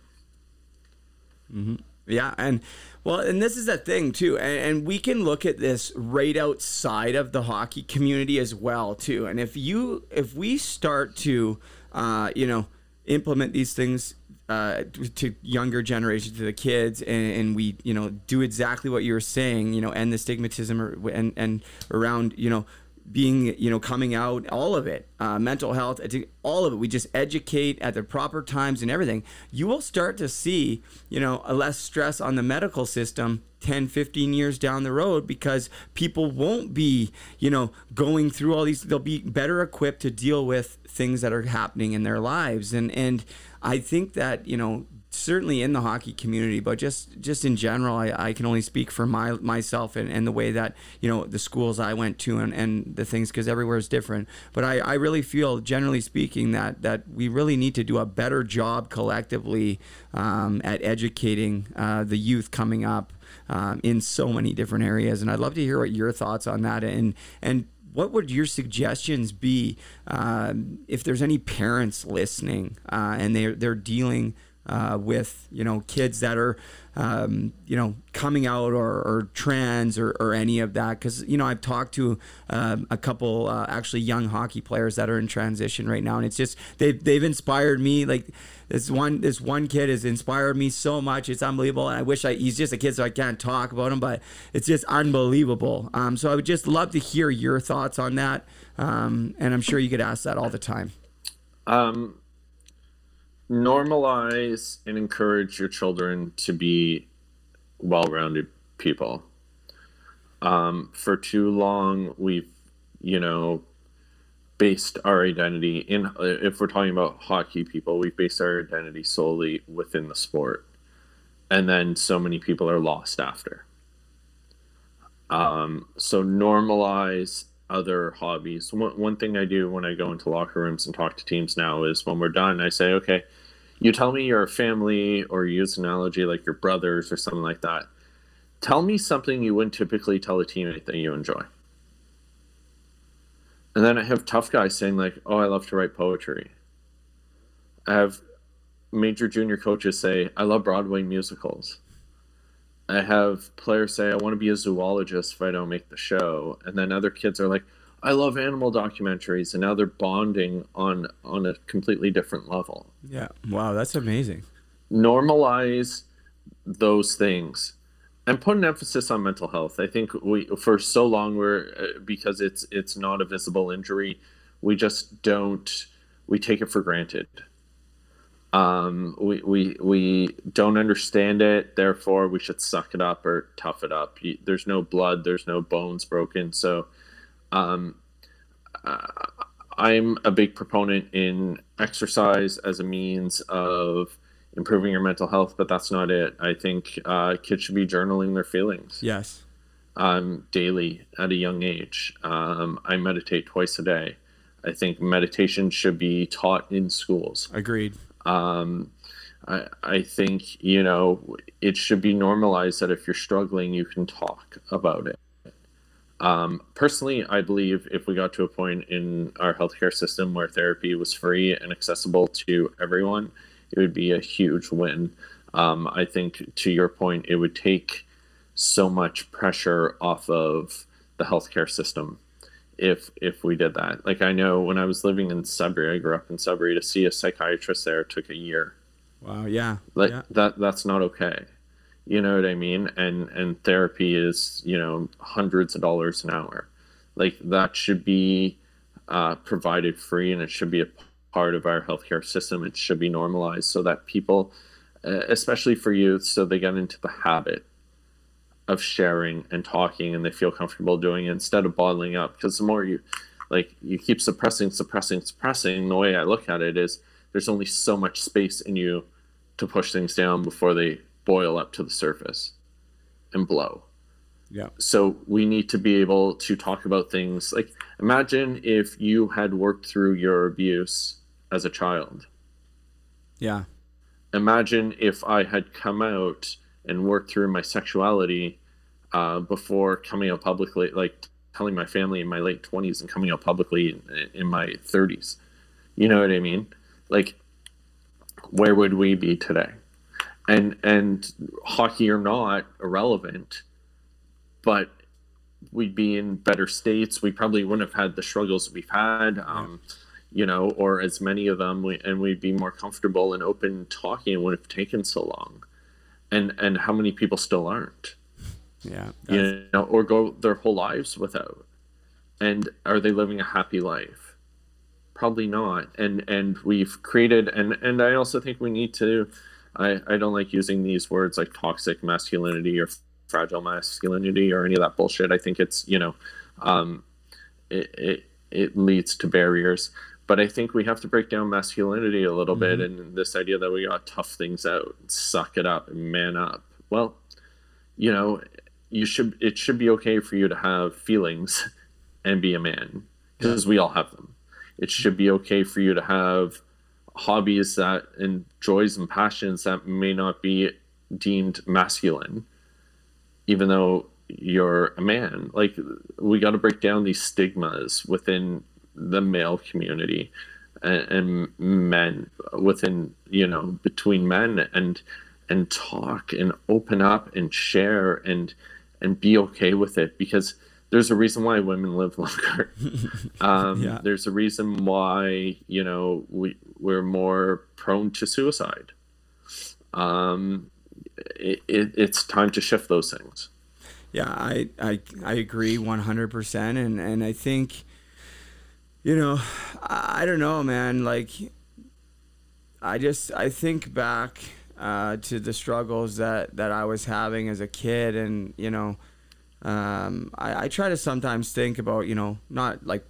[SPEAKER 9] Mm-hmm.
[SPEAKER 7] Yeah, and well, and this is the thing too, and, and we can look at this right outside of the hockey community as well too. And if you, if we start to, uh, you know, implement these things uh, to- younger generations, to the kids, and, and we, you know, do exactly what you were saying, you know, end the stigmatism or, and and around, you know, being, you know, coming out, all of it, uh, mental health, all of it. We just educate at the proper times and everything. You will start to see, you know, a less stress on the medical system 10, 15 years down the road because people won't be, you know, going through all these. They'll be better equipped to deal with things that are happening in their lives. And, and I think that, you know, certainly in the hockey community, but just just in general, I, I can only speak for my myself and, and the way that you know the schools I went to and, and the things because everywhere is different. But I, I really feel, generally speaking, that that we really need to do a better job collectively um, at educating uh, the youth coming up um, in so many different areas. And I'd love to hear what your thoughts on that and and what would your suggestions be um, if there's any parents listening uh, and they're they're dealing uh, with you know kids that are um, you know coming out or, or trans or, or any of that. Because you know I've talked to um, a couple uh, actually young hockey players that are in transition right now and it's just they've, they've inspired me like this one this one kid has inspired me so much. It's unbelievable and I wish I he's just a kid so I can't talk about him but it's just unbelievable. Um, so I would just love to hear your thoughts on that um, and I'm sure you get asked that all the time.
[SPEAKER 9] Um, normalize and encourage your children to be well-rounded people. Um, for too long, we've, you know, based our identity in. If we're talking about hockey people, we've based our identity solely within the sport, and then so many people are lost after. Um, so normalize other hobbies. One, one thing I do when I go into locker rooms and talk to teams now is when we're done, I say, okay, you tell me your family or you use an analogy like your brothers or something like that. Tell me something you wouldn't typically tell a teammate that you enjoy. And then I have tough guys saying like, "Oh, I love to write poetry." I have major junior coaches say, "I love Broadway musicals." I have players say, "I want to be a zoologist if I don't make the show," and then other kids are like, "I love animal documentaries," and now they're bonding on on a completely different level.
[SPEAKER 7] yeah wow that's amazing
[SPEAKER 9] Normalize those things and put an emphasis on mental health. I think we for so long we're uh, because it's it's not a visible injury, we just don't we take it for granted. Um, we, we we don't understand it, therefore we should suck it up or tough it up. There's no blood, there's no bones broken, so um, uh, I'm a big proponent in exercise as a means of improving your mental health, but that's not it. I think uh, kids should be journaling their feelings
[SPEAKER 7] yes
[SPEAKER 9] um, daily at a young age. Um, I meditate twice a day. I think meditation should be taught in schools.
[SPEAKER 7] agreed
[SPEAKER 9] Um, I, I think, you know, it should be normalized that if you're struggling, you can talk about it. Um, personally, I believe if we got to a point in our healthcare system where therapy was free and accessible to everyone, it would be a huge win. Um, I think, to your point, it would take so much pressure off of the healthcare system if if we did that. Like I know when I was living in Sudbury, I grew up in Sudbury. To see a psychiatrist there took a year.
[SPEAKER 7] wow yeah
[SPEAKER 9] Like
[SPEAKER 7] yeah.
[SPEAKER 9] that that's not okay. You know what I mean? And and therapy is you know hundreds of dollars an hour. Like that should be uh, provided free, and it should be a part of our healthcare system. It should be normalized so that people, uh, especially for youth, so they get into the habit of sharing and talking and they feel comfortable doing it instead of bottling up because the more you like you keep suppressing suppressing suppressing the way i look at it is there's only so much space in you to push things down before they boil up to the surface and blow
[SPEAKER 7] yeah
[SPEAKER 9] so we need to be able to talk about things like imagine if you had worked through your abuse as a child
[SPEAKER 7] yeah
[SPEAKER 9] imagine if I had come out and worked through my sexuality uh, before coming out publicly, like telling my family in my late 20s and coming out publicly in, in my 30s. You know what I mean? Like, where would we be today? And and hockey or not, irrelevant, but we'd be in better states. We probably wouldn't have had the struggles we've had. Um, you know, or as many of them, we, and we'd be more comfortable and open talking. It wouldn't have taken so long, and and how many people still aren't,
[SPEAKER 7] yeah
[SPEAKER 9] you know, or go their whole lives without, and are they living a happy life? Probably not. And and we've created, and and I also think we need to. I I don't like using these words like toxic masculinity or fragile masculinity or any of that bullshit. I think it's you know, um, it it it leads to barriers but I think we have to break down masculinity a little bit and this idea that we got to tough things out, suck it up, man up. Well, you know, you should it should be okay for you to have feelings and be a man because we all have them. It should be okay for you to have hobbies that and joys and passions that may not be deemed masculine, even though you're a man. Like we got to break down these stigmas within the male community and, and men within you know between men and and talk and open up and share and and be okay with it because there's a reason why women live [laughs] longer. [laughs] um,
[SPEAKER 7] Yeah.
[SPEAKER 9] There's a reason why you know we we're more prone to suicide. Um, it, it, it's time to shift those things.
[SPEAKER 7] Yeah, I I, I agree 100% and and I think you know, I, I don't know, man, like I just I think back uh, to the struggles that that I was having as a kid and, you know, um, I, I try to sometimes think about, you know, not like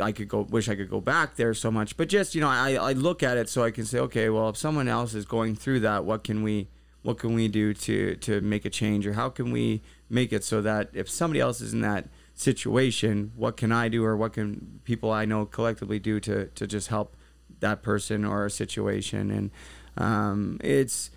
[SPEAKER 7] I could go, wish I could go back there so much, but just, you know, I, I look at it so I can say, okay, well, if someone else is going through that, what can we, what can we do to, to make a change or how can we make it so that if somebody else is in that situation, what can I do or what can people I know collectively do to, to just help that person or a situation? And, um, it's,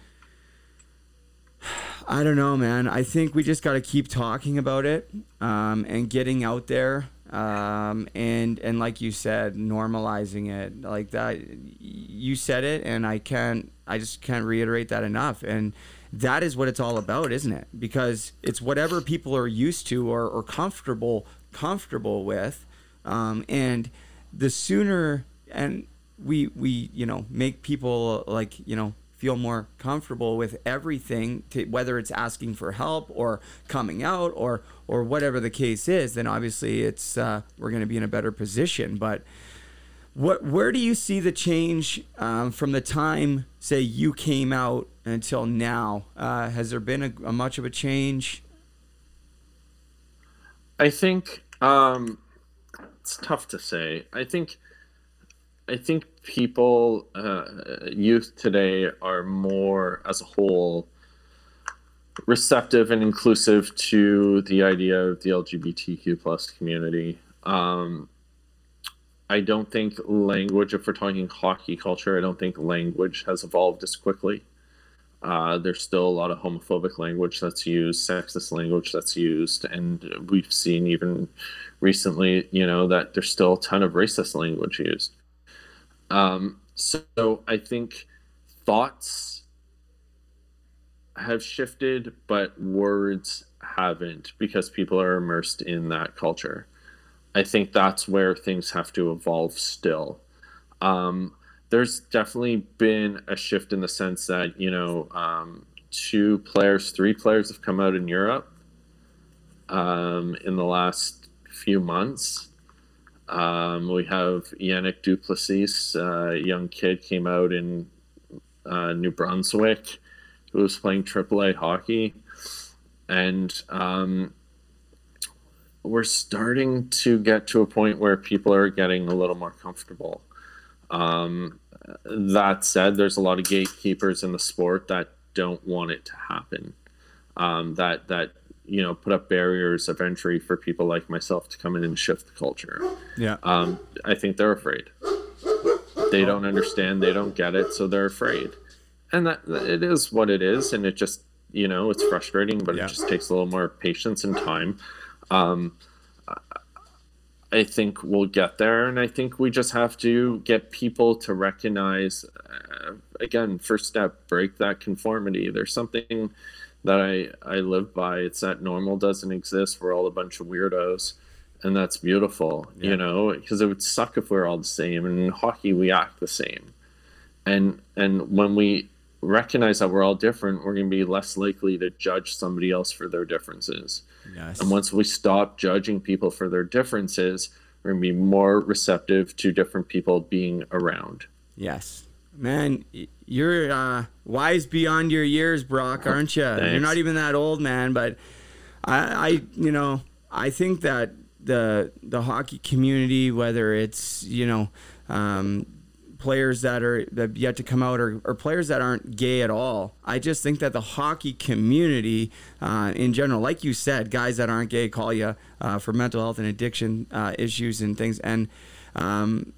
[SPEAKER 7] I don't know, man. I think we just got to keep talking about it um, and getting out there, um, and and like you said, normalizing it like that. You said it, and I can't. I just can't reiterate that enough. And that is what it's all about, isn't it? Because it's whatever people are used to or, or comfortable comfortable with, um, and the sooner and we we you know make people like you know feel more comfortable with everything to, whether it's asking for help or coming out or or whatever the case is then obviously it's uh, we're going to be in a better position. But what where do you see the change um, from the time say you came out until now? Uh, has there been a, a much of a change?
[SPEAKER 9] I think um, it's tough to say. I think I think people, uh, youth today, are more as a whole receptive and inclusive to the idea of the LGBTQ plus community. Um, I don't think language, if we're talking hockey culture, I don't think language has evolved as quickly. Uh, there's still a lot of homophobic language that's used, sexist language that's used, and we've seen even recently, you know, that there's still a ton of racist language used. Um, so I think thoughts have shifted, but words haven't because people are immersed in that culture. I think that's where things have to evolve still. Um, there's definitely been a shift in the sense that, you know, um, two players, three players have come out in Europe um, in the last few months. Um, we have Yannick Duplessis, a young kid, came out in uh, New Brunswick, who was playing AAA hockey, and um, we're starting to get to a point where people are getting a little more comfortable. Um, that said, there's a lot of gatekeepers in the sport that don't want it to happen. Um, that that you know put up barriers of entry for people like myself to come in and shift the culture.
[SPEAKER 7] Yeah.
[SPEAKER 9] Um, I think they're afraid. They don't understand. They don't get it, so they're afraid. And that it is what it is, and it just you know it's frustrating, but
[SPEAKER 7] Yeah.
[SPEAKER 9] it just takes a little more patience and time. Um, I think we'll get there, and I think we just have to get people to recognize. Uh, again, first step: break that conformity. There's something that I I live by. It's that normal doesn't exist. We're all a bunch of weirdos, and that's beautiful. You know, because it would suck if we are all the same. And in hockey, we act the same, and and when we recognize that we're all different, we're going to be less likely to judge somebody else for their differences.
[SPEAKER 7] Yes.
[SPEAKER 9] And once we stop judging people for their differences, we're going to be more receptive to different people being around.
[SPEAKER 7] Yes. Man, you're uh, wise beyond your years, Brock, aren't you? You're not even that old, man. But I, I, you know, I think that the the hockey community, whether it's you know um, players that are that yet to come out or, or players that aren't gay at all, I just think that the hockey community uh, in general, like you said, guys that aren't gay call you uh, for mental health and addiction uh, issues and things, and um,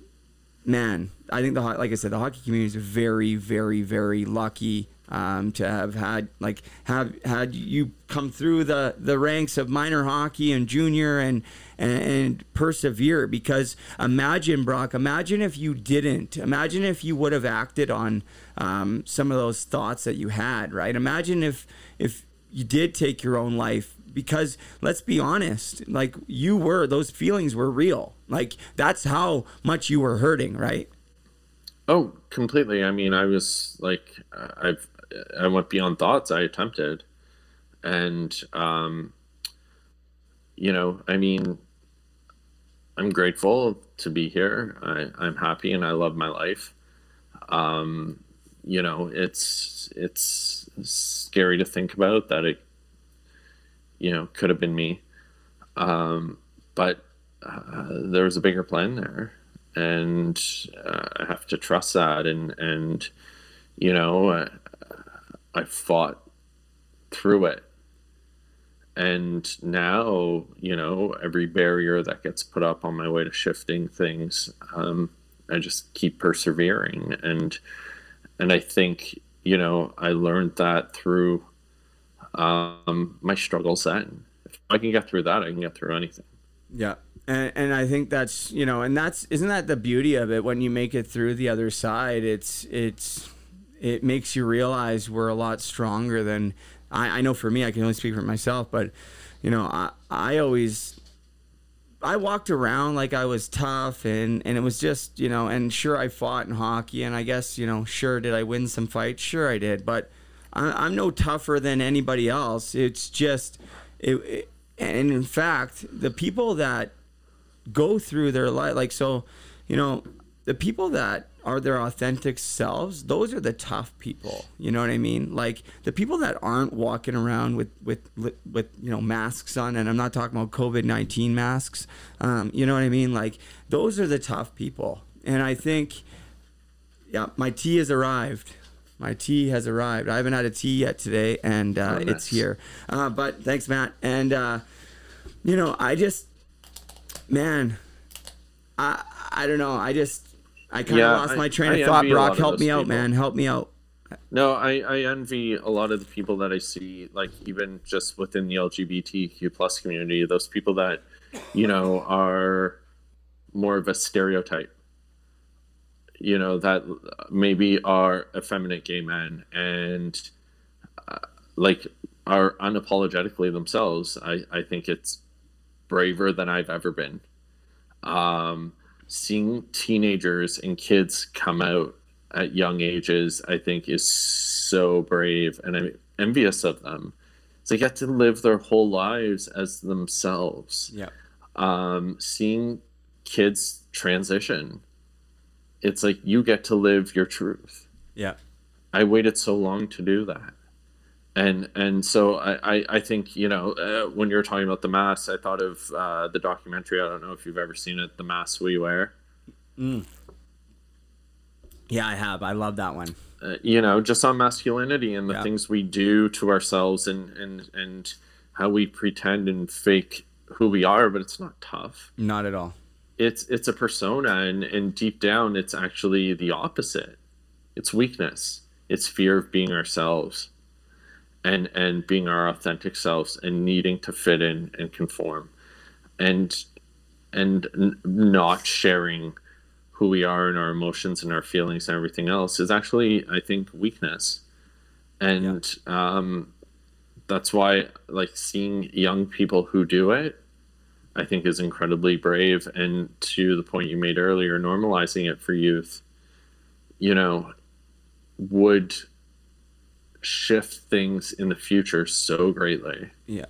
[SPEAKER 7] man, I think the like I said, the hockey community is very, very, very lucky um, to have had like have had you come through the the ranks of minor hockey and junior and and, and persevere because imagine Brock imagine if you didn't imagine if you would have acted on um, some of those thoughts that you had right? Imagine if if you did take your own life because let's be honest like you were those feelings were real like that's how much you were hurting right
[SPEAKER 9] Oh, completely. I mean, I was like, I've, I went beyond thoughts. I attempted, and um, you know, I mean, I'm grateful to be here. I, I'm happy, and I love my life. Um, you know, it's it's scary to think about that it, you know, could have been me, um, but uh, there was a bigger plan there. And uh, I have to trust that. And and you know, I, I fought through it, and now you know every barrier that gets put up on my way to shifting things, um, I just keep persevering, and and I think you know I learned that through um, my struggles. Then, if I can get through that, I can get through anything.
[SPEAKER 7] Yeah. And, and I think that's you know, and that's isn't that the beauty of it when you make it through the other side? It's it's it makes you realize we're a lot stronger than I, I know for me. I can only speak for myself, but you know, I I always I walked around like I was tough and and it was just you know, and sure I fought in hockey, and I guess you know, sure did I win some fights? Sure I did, but I, I'm no tougher than anybody else. It's just it, it and in fact, the people that go through their life like so you know the people that are their authentic selves those are the tough people. You know what i mean? Like the people that aren't walking around with with with you know masks on and i'm not talking about covid-19 masks um, you know what i mean? Like those are the tough people. And i think yeah my tea has arrived my tea has arrived i haven't had a tea yet today and uh,
[SPEAKER 9] Oh,
[SPEAKER 7] it's here uh, but thanks matt and uh, you know i just man, I I don't know. I just I kind of
[SPEAKER 9] Yeah,
[SPEAKER 7] lost
[SPEAKER 9] I-
[SPEAKER 7] my train
[SPEAKER 9] I
[SPEAKER 7] of thought. Brock, help me out, man. Help me out.
[SPEAKER 9] No, I, I envy a lot of the people that I see, like even just within the LGBTQ plus community, those people that, you know, are more of a stereotype. You know, that maybe are effeminate gay men and uh, like are unapologetically themselves. I, I think it's braver than I've ever been. Um, seeing teenagers and kids come out at young ages, I think, is so brave, and I'm envious of them. They get to live their whole lives as themselves.
[SPEAKER 7] Yeah.
[SPEAKER 9] Um, seeing kids transition, it's like you get to live your truth.
[SPEAKER 7] Yeah.
[SPEAKER 9] I waited so long to do that. And and so I, I, I think you know uh, when you're talking about the mask, I thought of uh, the documentary. I don't know if you've ever seen it, "The Mask We Wear."
[SPEAKER 7] Mm. Yeah, I have. I love that one.
[SPEAKER 9] uh, you know, just on masculinity and the
[SPEAKER 7] Yeah.
[SPEAKER 9] things we do to ourselves and, and, and how we pretend and fake who we are, but it's not tough.
[SPEAKER 7] Not at all.
[SPEAKER 9] It's, it's a persona and, and deep down, it's actually the opposite. It's weakness. It's fear of being ourselves and, and being our authentic selves and needing to fit in and conform and, and n- not sharing who we are and our emotions and our feelings and everything else is actually i think weakness and um, that's why like seeing young people who do it i think is incredibly brave and to the point you made earlier normalizing it for youth you know would shift things in the future so greatly
[SPEAKER 7] Yeah.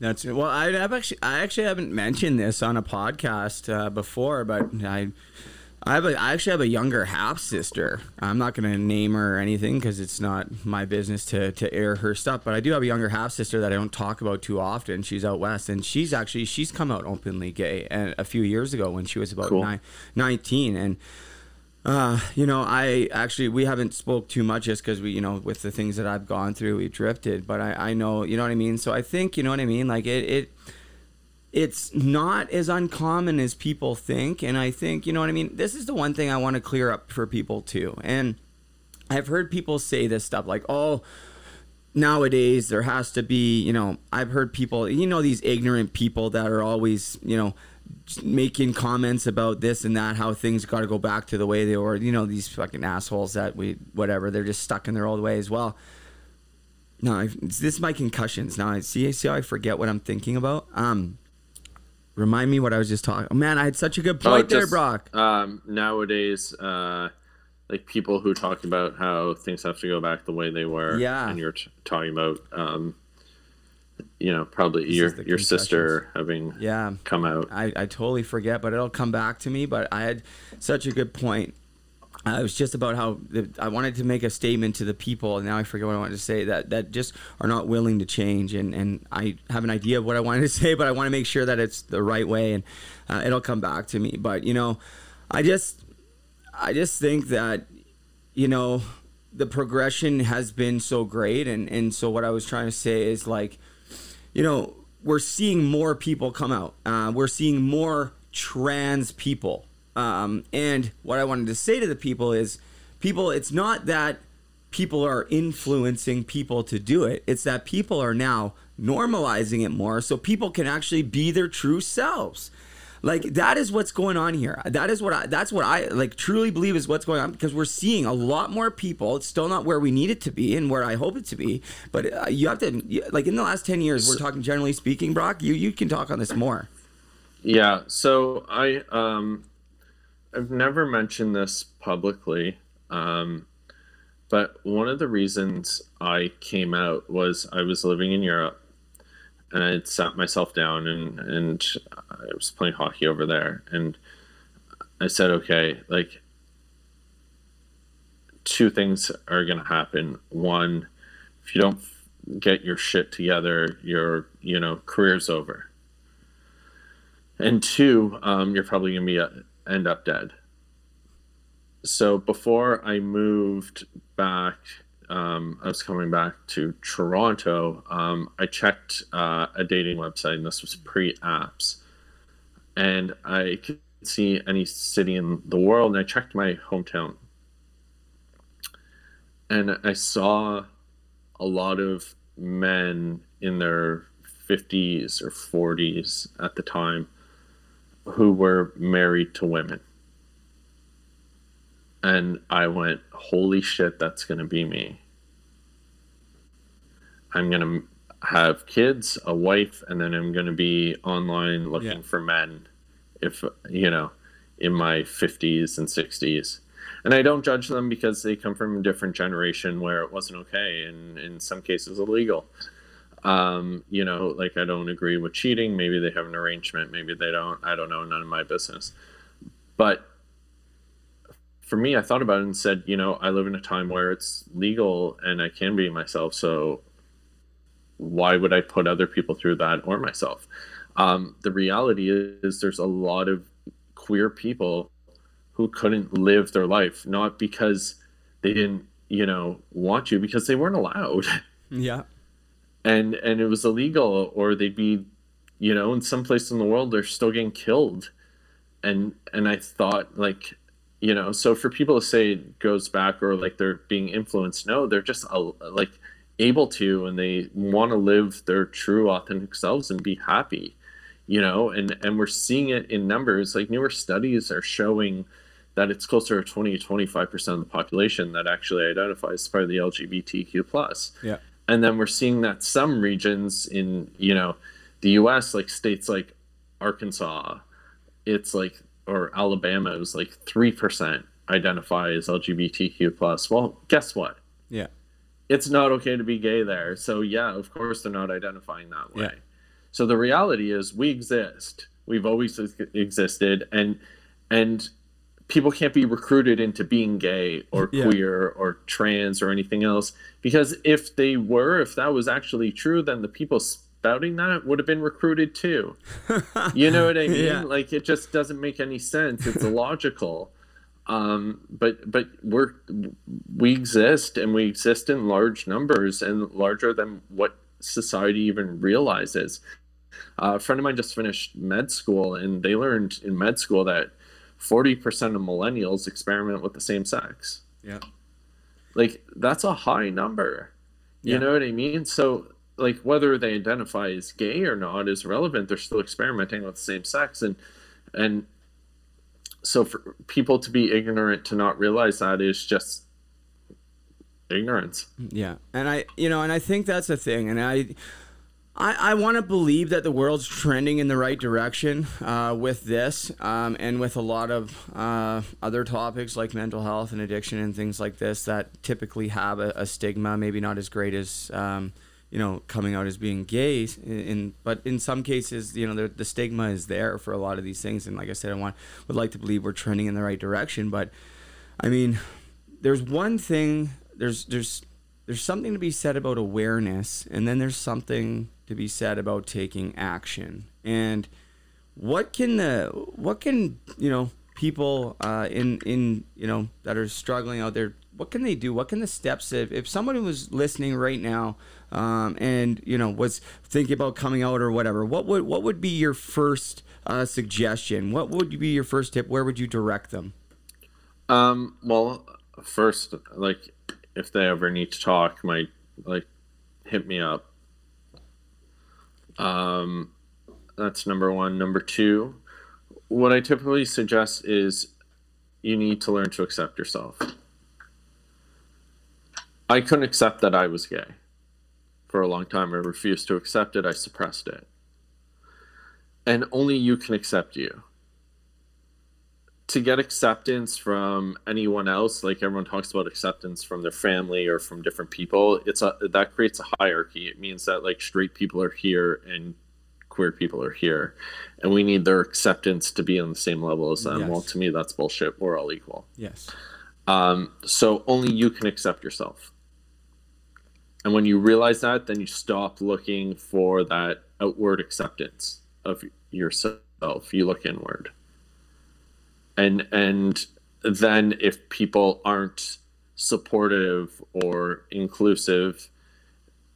[SPEAKER 7] That's well. I, I've actually, I actually haven't mentioned this on a podcast uh, before, but I, I have a, I actually have a younger half sister. I'm not going to name her or anything because it's not my business to to air her stuff. But I do have a younger half sister that I don't talk about too often. She's out west, and she's actually she's come out openly gay, and a few years ago when she was about
[SPEAKER 9] Cool.
[SPEAKER 7] nine, 19, and uh, you know, I actually we haven't spoke too much just because we, you know, with the things that I've gone through, we drifted. But I, I know, you know what I mean. So I think, you know what I mean. Like it, it, it's not as uncommon as people think, and I think, you know what I mean. This is the one thing I want to clear up for people too, and I've heard people say this stuff like, "Oh, nowadays there has to be," you know, I've heard people, you know, these ignorant people that are always, you know, making comments about this and that, how things got to go back to the way they were. You know, these fucking assholes that we, whatever, they're just stuck in their old ways. Well, no, I, this is my concussions. Now I see, see how I forget what I'm thinking about. Um, remind me what I was just talking. Oh, man, I had such a good point there,
[SPEAKER 9] just,
[SPEAKER 7] Brock.
[SPEAKER 9] Um, nowadays, uh, like people who talk about how things have to go back the way they were.
[SPEAKER 7] Yeah.
[SPEAKER 9] And you're t- talking about, um, you know, probably
[SPEAKER 7] This
[SPEAKER 9] your your sister having
[SPEAKER 7] Yeah.
[SPEAKER 9] come out.
[SPEAKER 7] I, I totally forget, but it'll come back to me. But I had such a good point. Uh, it was just about how the, I wanted to make a statement to the people, and now I forget what I wanted to say. That that just are not willing to change, and, and I have an idea of what I wanted to [laughs] say, but I want to make sure that it's the right way, and uh, it'll come back to me. But you know, I just I just think that you know the progression has been so great, and and so what I was trying to say is like you know, we're seeing more people come out. Uh, we're seeing more trans people. Um, and what I wanted to say to the people is, people, it's not that people are influencing people to do it. It's that people are now normalizing it more so people can actually be their true selves. Like that is what's going on here. That is what I that's what I like truly believe is what's going on because we're seeing a lot more people. It's still not where we need it to be and where I hope it to be, but uh, you have to like in the last 10 years we're talking generally speaking, Brock, you you can talk on this more.
[SPEAKER 9] Yeah. So I um, I've never mentioned this publicly, um, but one of the reasons I came out was I was living in Europe, and I had sat myself down and and I was playing hockey over there, and I said, okay, like two things are going to happen. One, if you don't get your shit together, your you know career's over and two, um, you're probably gonna be uh, end up dead. So before I moved back, um, I was coming back to Toronto. Um, I checked uh, a dating website, and this was pre-apps, and I could see any city in the world, and I checked my hometown, and I saw a lot of men in their 50s or 40s at the time who were married to women. And I went, holy shit, that's going to be me. I'm going to have kids, a wife, and then I'm going to be online looking
[SPEAKER 7] Yeah.
[SPEAKER 9] for men if, you know, in my 50s and 60s. And I don't judge them because they come from a different generation where it wasn't okay and in some cases illegal um, you know, like I don't agree with cheating. Maybe they have an arrangement. Maybe they don't. I don't know. None of my business. But for me, I thought about it and said, you know, I live in a time where it's legal and I can be myself. So why would I put other people through that or myself? Um, the reality is, there's a lot of queer people who couldn't live their life, not because they didn't, you know, want to, because they weren't allowed.
[SPEAKER 7] Yeah.
[SPEAKER 9] And and it was illegal or they'd be you know in some place in the world they're still getting killed. And and i thought like you know so for people to say it goes back or like they're being influenced no they're just uh, like able to and they want to live their true authentic selves and be happy you know and and we're seeing it in numbers. Like newer studies are showing that it's closer to 20 25 percent of the population that actually identifies as part of the lgbtq plus.
[SPEAKER 7] Yeah.
[SPEAKER 9] And then we're seeing that some regions in you know the us like states like arkansas it's like or alabama it was like 3% identify as lgbtq plus. Well guess what?
[SPEAKER 7] Yeah.
[SPEAKER 9] it's not okay to be gay there. So yeah of course they're not identifying that way.
[SPEAKER 7] Yeah.
[SPEAKER 9] so the reality is we exist. We've always existed. And and people can't be recruited into being gay or
[SPEAKER 7] Yeah.
[SPEAKER 9] queer or trans or anything else because if they were if that was actually true then the people spouting that would have been recruited too. [laughs] You know what i mean?
[SPEAKER 7] Yeah.
[SPEAKER 9] like it just doesn't make any sense. It's [laughs] illogical. Um but but we're we exist and we exist in large numbers and larger than what society even realizes. Uh, a friend of mine just finished med school and they learned in med school that 40% of millennials experiment with the same sex
[SPEAKER 7] Yeah.
[SPEAKER 9] like that's a high number. You
[SPEAKER 7] Yeah.
[SPEAKER 9] know what I mean? So like whether they identify as gay or not is relevant. They're still experimenting with the same sex and and so for people to be ignorant to not realize that is just ignorance.
[SPEAKER 7] Yeah, and I, you know, and I think that's a thing, and I, I, I want to believe that the world's trending in the right direction uh, with this, um, and with a lot of uh, other topics like mental health and addiction and things like this that typically have a, a stigma, maybe not as great as. Um, you know, coming out as being gay, in, in but in some cases, you know, the, the stigma is there for a lot of these things, and like I said, I want would like to believe we're trending in the right direction. But, I mean, there's one thing there's there's there's something to be said about awareness and then there's something to be said about taking action. And what can the what can you know people uh, in in you know that are struggling out there what can they do? What can the steps if, if someone was listening right now um, and you know was thinking about coming out or whatever what would what would be your first uh, suggestion? What would be your first tip? Where would you direct them?
[SPEAKER 9] Um, well, first, like, if they ever need to talk, might like hit me up. Um, that's number one. Number two, what I typically suggest is you need to learn to accept yourself. I couldn't accept that I was gay for a long time. I refused to accept it. I suppressed it. And only you can accept you to get acceptance from anyone else like everyone talks about acceptance from their family or from different people it's a that creates a hierarchy. It means that like straight people are here and queer people are here and we need their acceptance to be on the same level as them.
[SPEAKER 7] Yes.
[SPEAKER 9] well to me that's bullshit. We're all equal.
[SPEAKER 7] Yes.
[SPEAKER 9] Um, so only you can accept yourself. And when you realize that then you stop looking for that outward acceptance of yourself. You look inward and and then if people aren't supportive or inclusive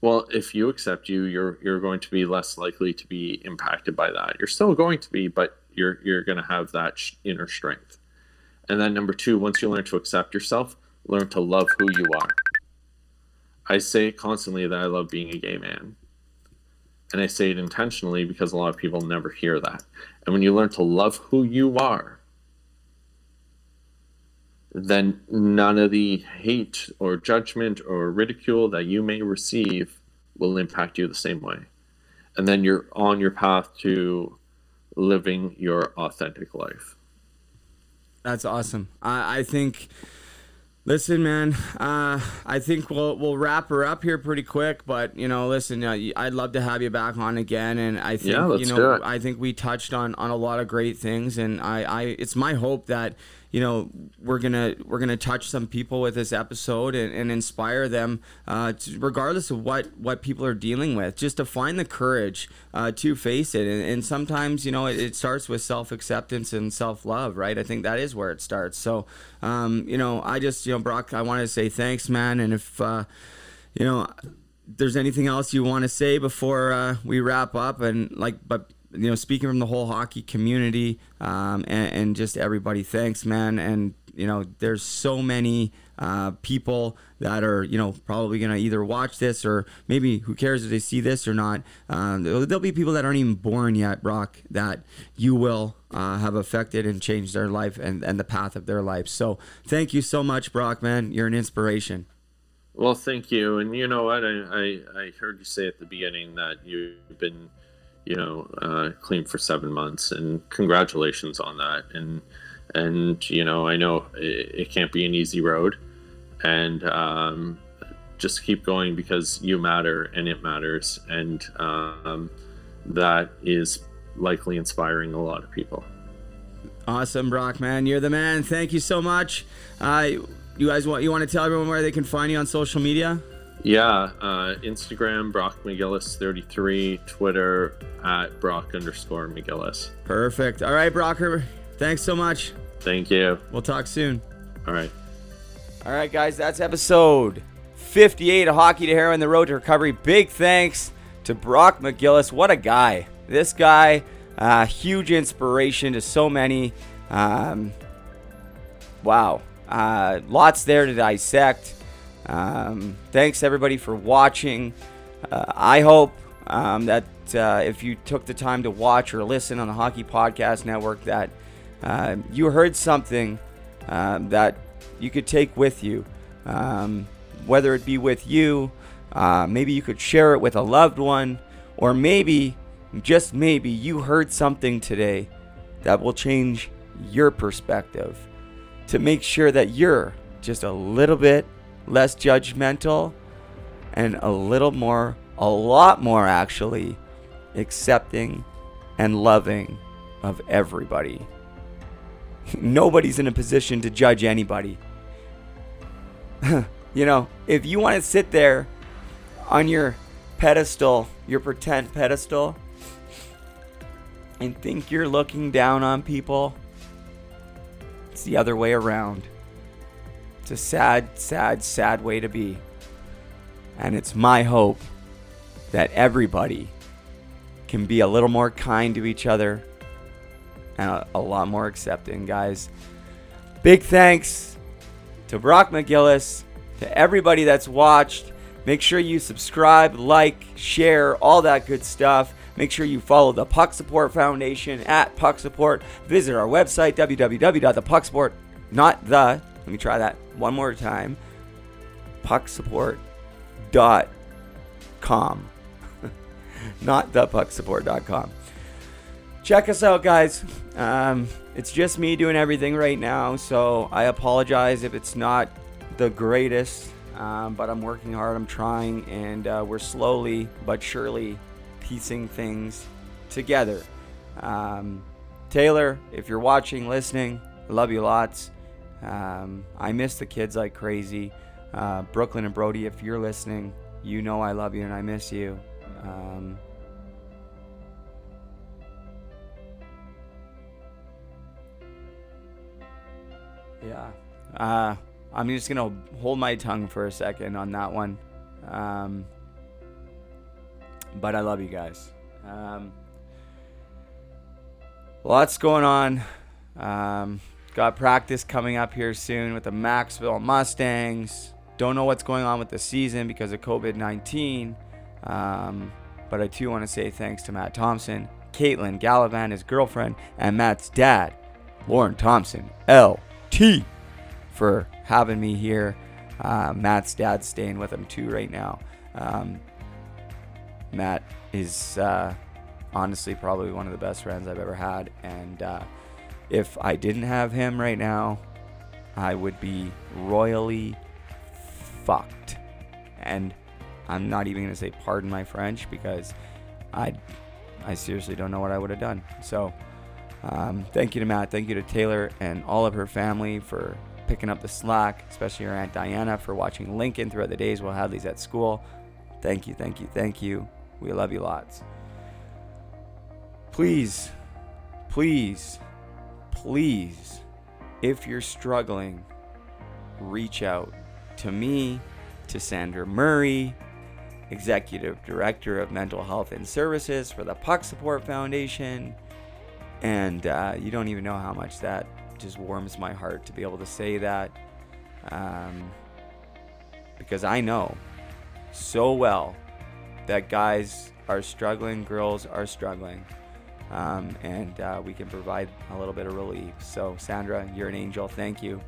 [SPEAKER 9] well if you accept you you're you're going to be less likely to be impacted by that. You're still going to be but you're you're going to have that inner strength. And then number 2 once you learn to accept yourself learn to love who you are. I say constantly that i love being a gay man. And i say it intentionally because a lot of people never hear that. And when you learn to love who you are then none of the hate or judgment or ridicule that you may receive will impact you the same way. And then you're on your path to living your authentic life.
[SPEAKER 7] That's awesome. I, I think. Listen, man. Uh, I think we'll we'll wrap her up here pretty quick. But you know, listen, uh, I'd love to have you back on again. And I think
[SPEAKER 9] Yeah, let's
[SPEAKER 7] you
[SPEAKER 9] do
[SPEAKER 7] know,
[SPEAKER 9] it.
[SPEAKER 7] I think we touched on on a lot of great things. And I, I it's my hope that you know we're gonna we're gonna touch some people with this episode and, and inspire them, uh, to, regardless of what what people are dealing with, just to find the courage uh, to face it. And, and sometimes you know it, it starts with self acceptance and self love, right? I think that is where it starts. So, um, you know, I just you know Brock, I want to say thanks, man. And if uh, you know there's anything else you want to say before uh, we wrap up and like but you know speaking from the whole hockey community um, and, and just everybody thanks man. And you know there's so many uh, people that are you know probably gonna either watch this or maybe who cares if they see this or not. Um, there'll, there'll be people that aren't even born yet brock that you will uh, have affected and changed their life and, and the path of their life. So thank you so much brock man. You're an inspiration.
[SPEAKER 9] Well, thank you. And you know what? I, I, I heard you say at the beginning that you've been, you know, uh, clean for seven months, and congratulations on that. And and you know, I know it, it can't be an easy road, and um, just keep going because you matter and it matters, and um, that is likely inspiring a lot of people.
[SPEAKER 7] Awesome, Brock, man. You're the man. Thank you so much. Uh, you guys want you want to tell everyone where they can find you on social media?
[SPEAKER 9] Yeah, uh, Instagram Brock McGillis thirty three, Twitter at Brock underscore McGillis.
[SPEAKER 7] Perfect. All right, Brocker. Thanks so much.
[SPEAKER 9] Thank you.
[SPEAKER 7] We'll talk soon.
[SPEAKER 9] All right.
[SPEAKER 7] All right, guys, that's episode 58 of Hockey to Heroin, the road to recovery. Big thanks to Brock McGillis. What a guy. This guy, uh, huge inspiration to so many. Um, wow. Uh, lots there to dissect. Um, thanks everybody for watching. Uh, I hope um, that uh, if you took the time to watch or listen on the Hockey Podcast Network, that uh, you heard something um, that you could take with you, um, whether it be with you, uh, maybe you could share it with a loved one, or maybe, just maybe, you heard something today that will change your perspective to make sure that you're just a little bit less judgmental and a little more, a lot more actually, accepting and loving of everybody. [laughs] Nobody's in a position to judge anybody. [laughs] you know, if you want to sit there on your pedestal, your pretend pedestal, and think you're looking down on people, it's the other way around. It's a sad, sad, sad way to be. And it's my hope that everybody can be a little more kind to each other and a, a lot more accepting, guys. Big thanks to Brock McGillis, to everybody that's watched. Make sure you subscribe, like, share, all that good stuff. Make sure you follow the Puck Support Foundation at Puck Support. Visit our website, www.thepucksupport, not the, let me try that one more time, pucksupport.com. [laughs] not thepucksupport.com. Check us out, guys. Um, it's just me doing everything right now, so I apologize if it's not the greatest, um, but I'm working hard. I'm trying, and uh, we're slowly but surely piecing things together. Um, Taylor, if you're watching, listening, I love you lots. Um, I miss the kids like crazy. Uh, Brooklyn and Brody, if you're listening, you know I love you and I miss you. Um, yeah. Uh, I'm just going to hold my tongue for a second on that one. Um, but I love you guys. Um, lots going on. Got practice coming up here soon with the Maxville Mustangs. Don't know what's going on with the season because of COVID 19. Um, but I too want to say thanks to Matt Thompson, Caitlin Gallivan, his girlfriend, and Matt's dad, Lauren Thompson, LT, for having me here. Uh, Matt's dad's staying with him too right now. Um, Matt is uh, honestly probably one of the best friends I've ever had. And uh, if I didn't have him right now, I would be royally fucked. And I'm not even going to say pardon my French because I, I seriously don't know what I would have done. So um, thank you to Matt. Thank you to Taylor and all of her family for picking up the slack, especially her Aunt Diana for watching Lincoln throughout the days while Hadley's at school. Thank you, thank you, thank you. We love you lots. Please, please, please, if you're struggling, reach out to me, to Sandra Murray, Executive Director of Mental Health and Services for the Puck Support Foundation. And uh, you don't even know how much that just warms my heart to be able to say that. Um, because I know so well that guys are struggling, girls are struggling, um, and uh, we can provide a little bit of relief. So, Sandra, you're an angel. Thank you.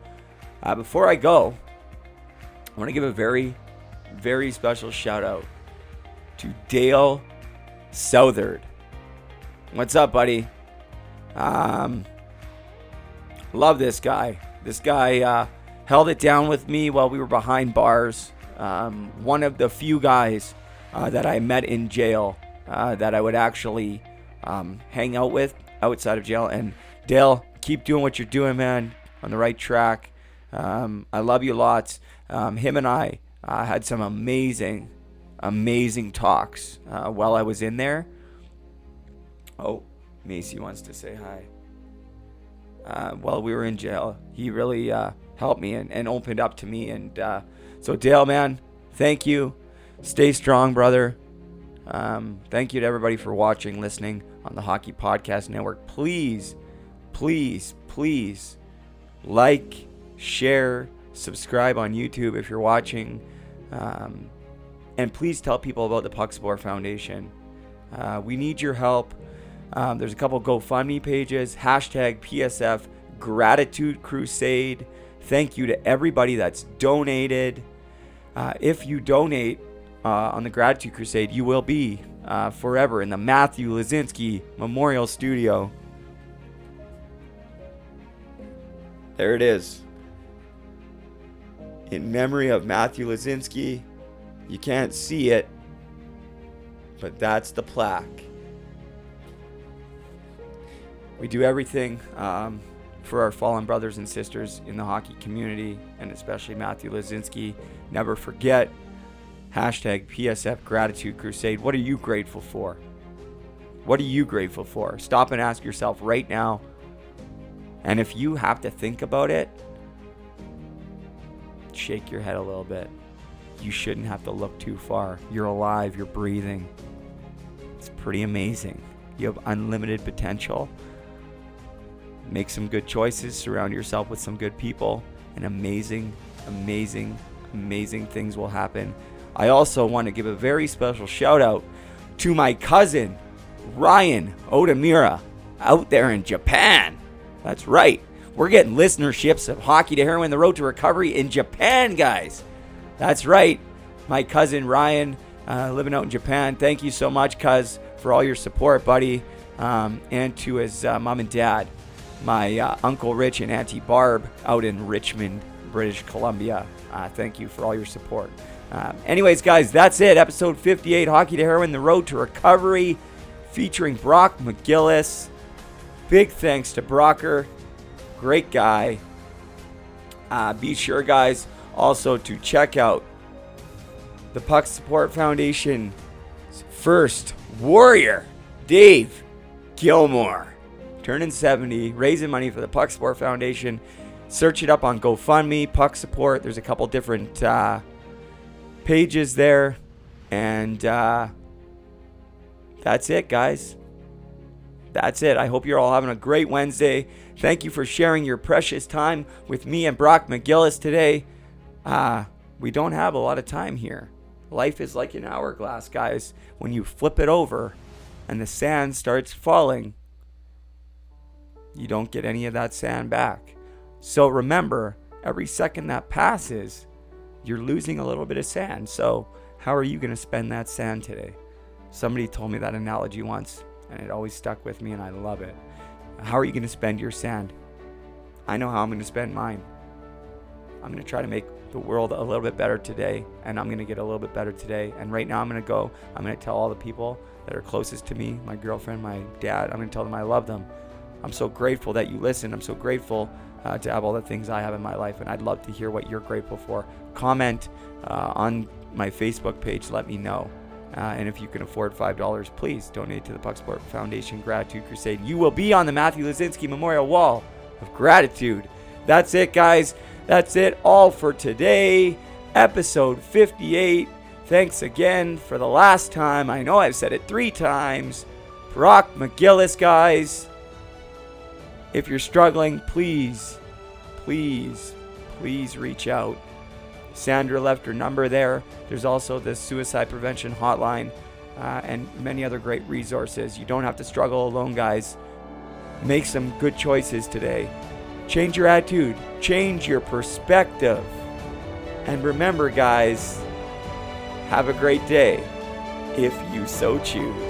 [SPEAKER 7] Uh, before I go, I want to give a very, very special shout out to Dale Southard. What's up, buddy? Um, love this guy. This guy uh, held it down with me while we were behind bars. Um, one of the few guys uh, that I met in jail uh, that I would actually um, hang out with outside of jail. And Dale, keep doing what you're doing, man, on the right track. Um, I love you lots. Um, him and I uh, had some amazing, amazing talks uh, while I was in there. Oh, Macy wants to say hi. Uh, while we were in jail, he really uh, helped me and, and opened up to me. And uh, so, Dale, man, thank you. Stay strong, brother. Um, thank you to everybody for watching, listening on the Hockey Podcast Network. Please, please, please like, share, Subscribe on YouTube if you're watching. Um, and please tell people about the Puck Support Foundation. Uh, we need your help. Um, there's a couple GoFundMe pages. Hashtag PSF Gratitude Crusade. Thank you to everybody that's donated. Uh, if you donate uh, on the Gratitude Crusade, you will be uh, forever in the Matthew Lazinski Memorial Studio. There it is. In memory of Matthew Lazinski. You can't see it, but that's the plaque. We do everything um, for our fallen brothers and sisters in the hockey community, and especially Matthew Lazinski. Never forget hashtag PSF Gratitude Crusade. What are you grateful for? What are you grateful for? Stop and ask yourself right now. And if you have to think about it, shake your head a little bit. You shouldn't have to look too far. You're alive, you're breathing. It's pretty amazing. You have unlimited potential. Make some good choices, surround yourself with some good people, and amazing, amazing, amazing things will happen. I also want to give a very special shout out to my cousin, Ryan Odamira, out there in Japan. That's right. We're getting listenerships of Hockey to Heroin, the Road to Recovery in Japan, guys. That's right. My cousin Ryan, uh, living out in Japan. Thank you so much, cuz, for all your support, buddy. Um, and to his uh, mom and dad, my uh, Uncle Rich and Auntie Barb out in Richmond, British Columbia. Uh, thank you for all your support. Um, anyways, guys, that's it. Episode 58 Hockey to Heroin, the Road to Recovery, featuring Brock McGillis. Big thanks to Brocker. Great guy. Uh, be sure, guys, also to check out the Puck Support Foundation first warrior, Dave Gilmore, turning 70, raising money for the Puck Support Foundation. Search it up on GoFundMe, Puck Support. There's a couple different uh, pages there. And uh, that's it, guys. That's it. I hope you're all having a great Wednesday. Thank you for sharing your precious time with me and Brock McGillis today. Uh, we don't have a lot of time here. Life is like an hourglass, guys. When you flip it over and the sand starts falling, you don't get any of that sand back. So remember, every second that passes, you're losing a little bit of sand. So, how are you going to spend that sand today? Somebody told me that analogy once, and it always stuck with me, and I love it. How are you going to spend your sand? I know how I'm going to spend mine. I'm going to try to make the world a little bit better today, and I'm going to get a little bit better today. And right now, I'm going to go, I'm going to tell all the people that are closest to me my girlfriend, my dad, I'm going to tell them I love them. I'm so grateful that you listen. I'm so grateful uh, to have all the things I have in my life, and I'd love to hear what you're grateful for. Comment uh, on my Facebook page, let me know. Uh, and if you can afford $5, please donate to the Puck Support Foundation Gratitude Crusade. You will be on the Matthew Lazinski Memorial Wall of Gratitude. That's it, guys. That's it all for today. Episode 58. Thanks again for the last time. I know I've said it three times. Brock McGillis, guys. If you're struggling, please, please, please reach out. Sandra left her number there. There's also the suicide prevention hotline uh, and many other great resources. You don't have to struggle alone, guys. Make some good choices today. Change your attitude, change your perspective. And remember, guys, have a great day if you so choose.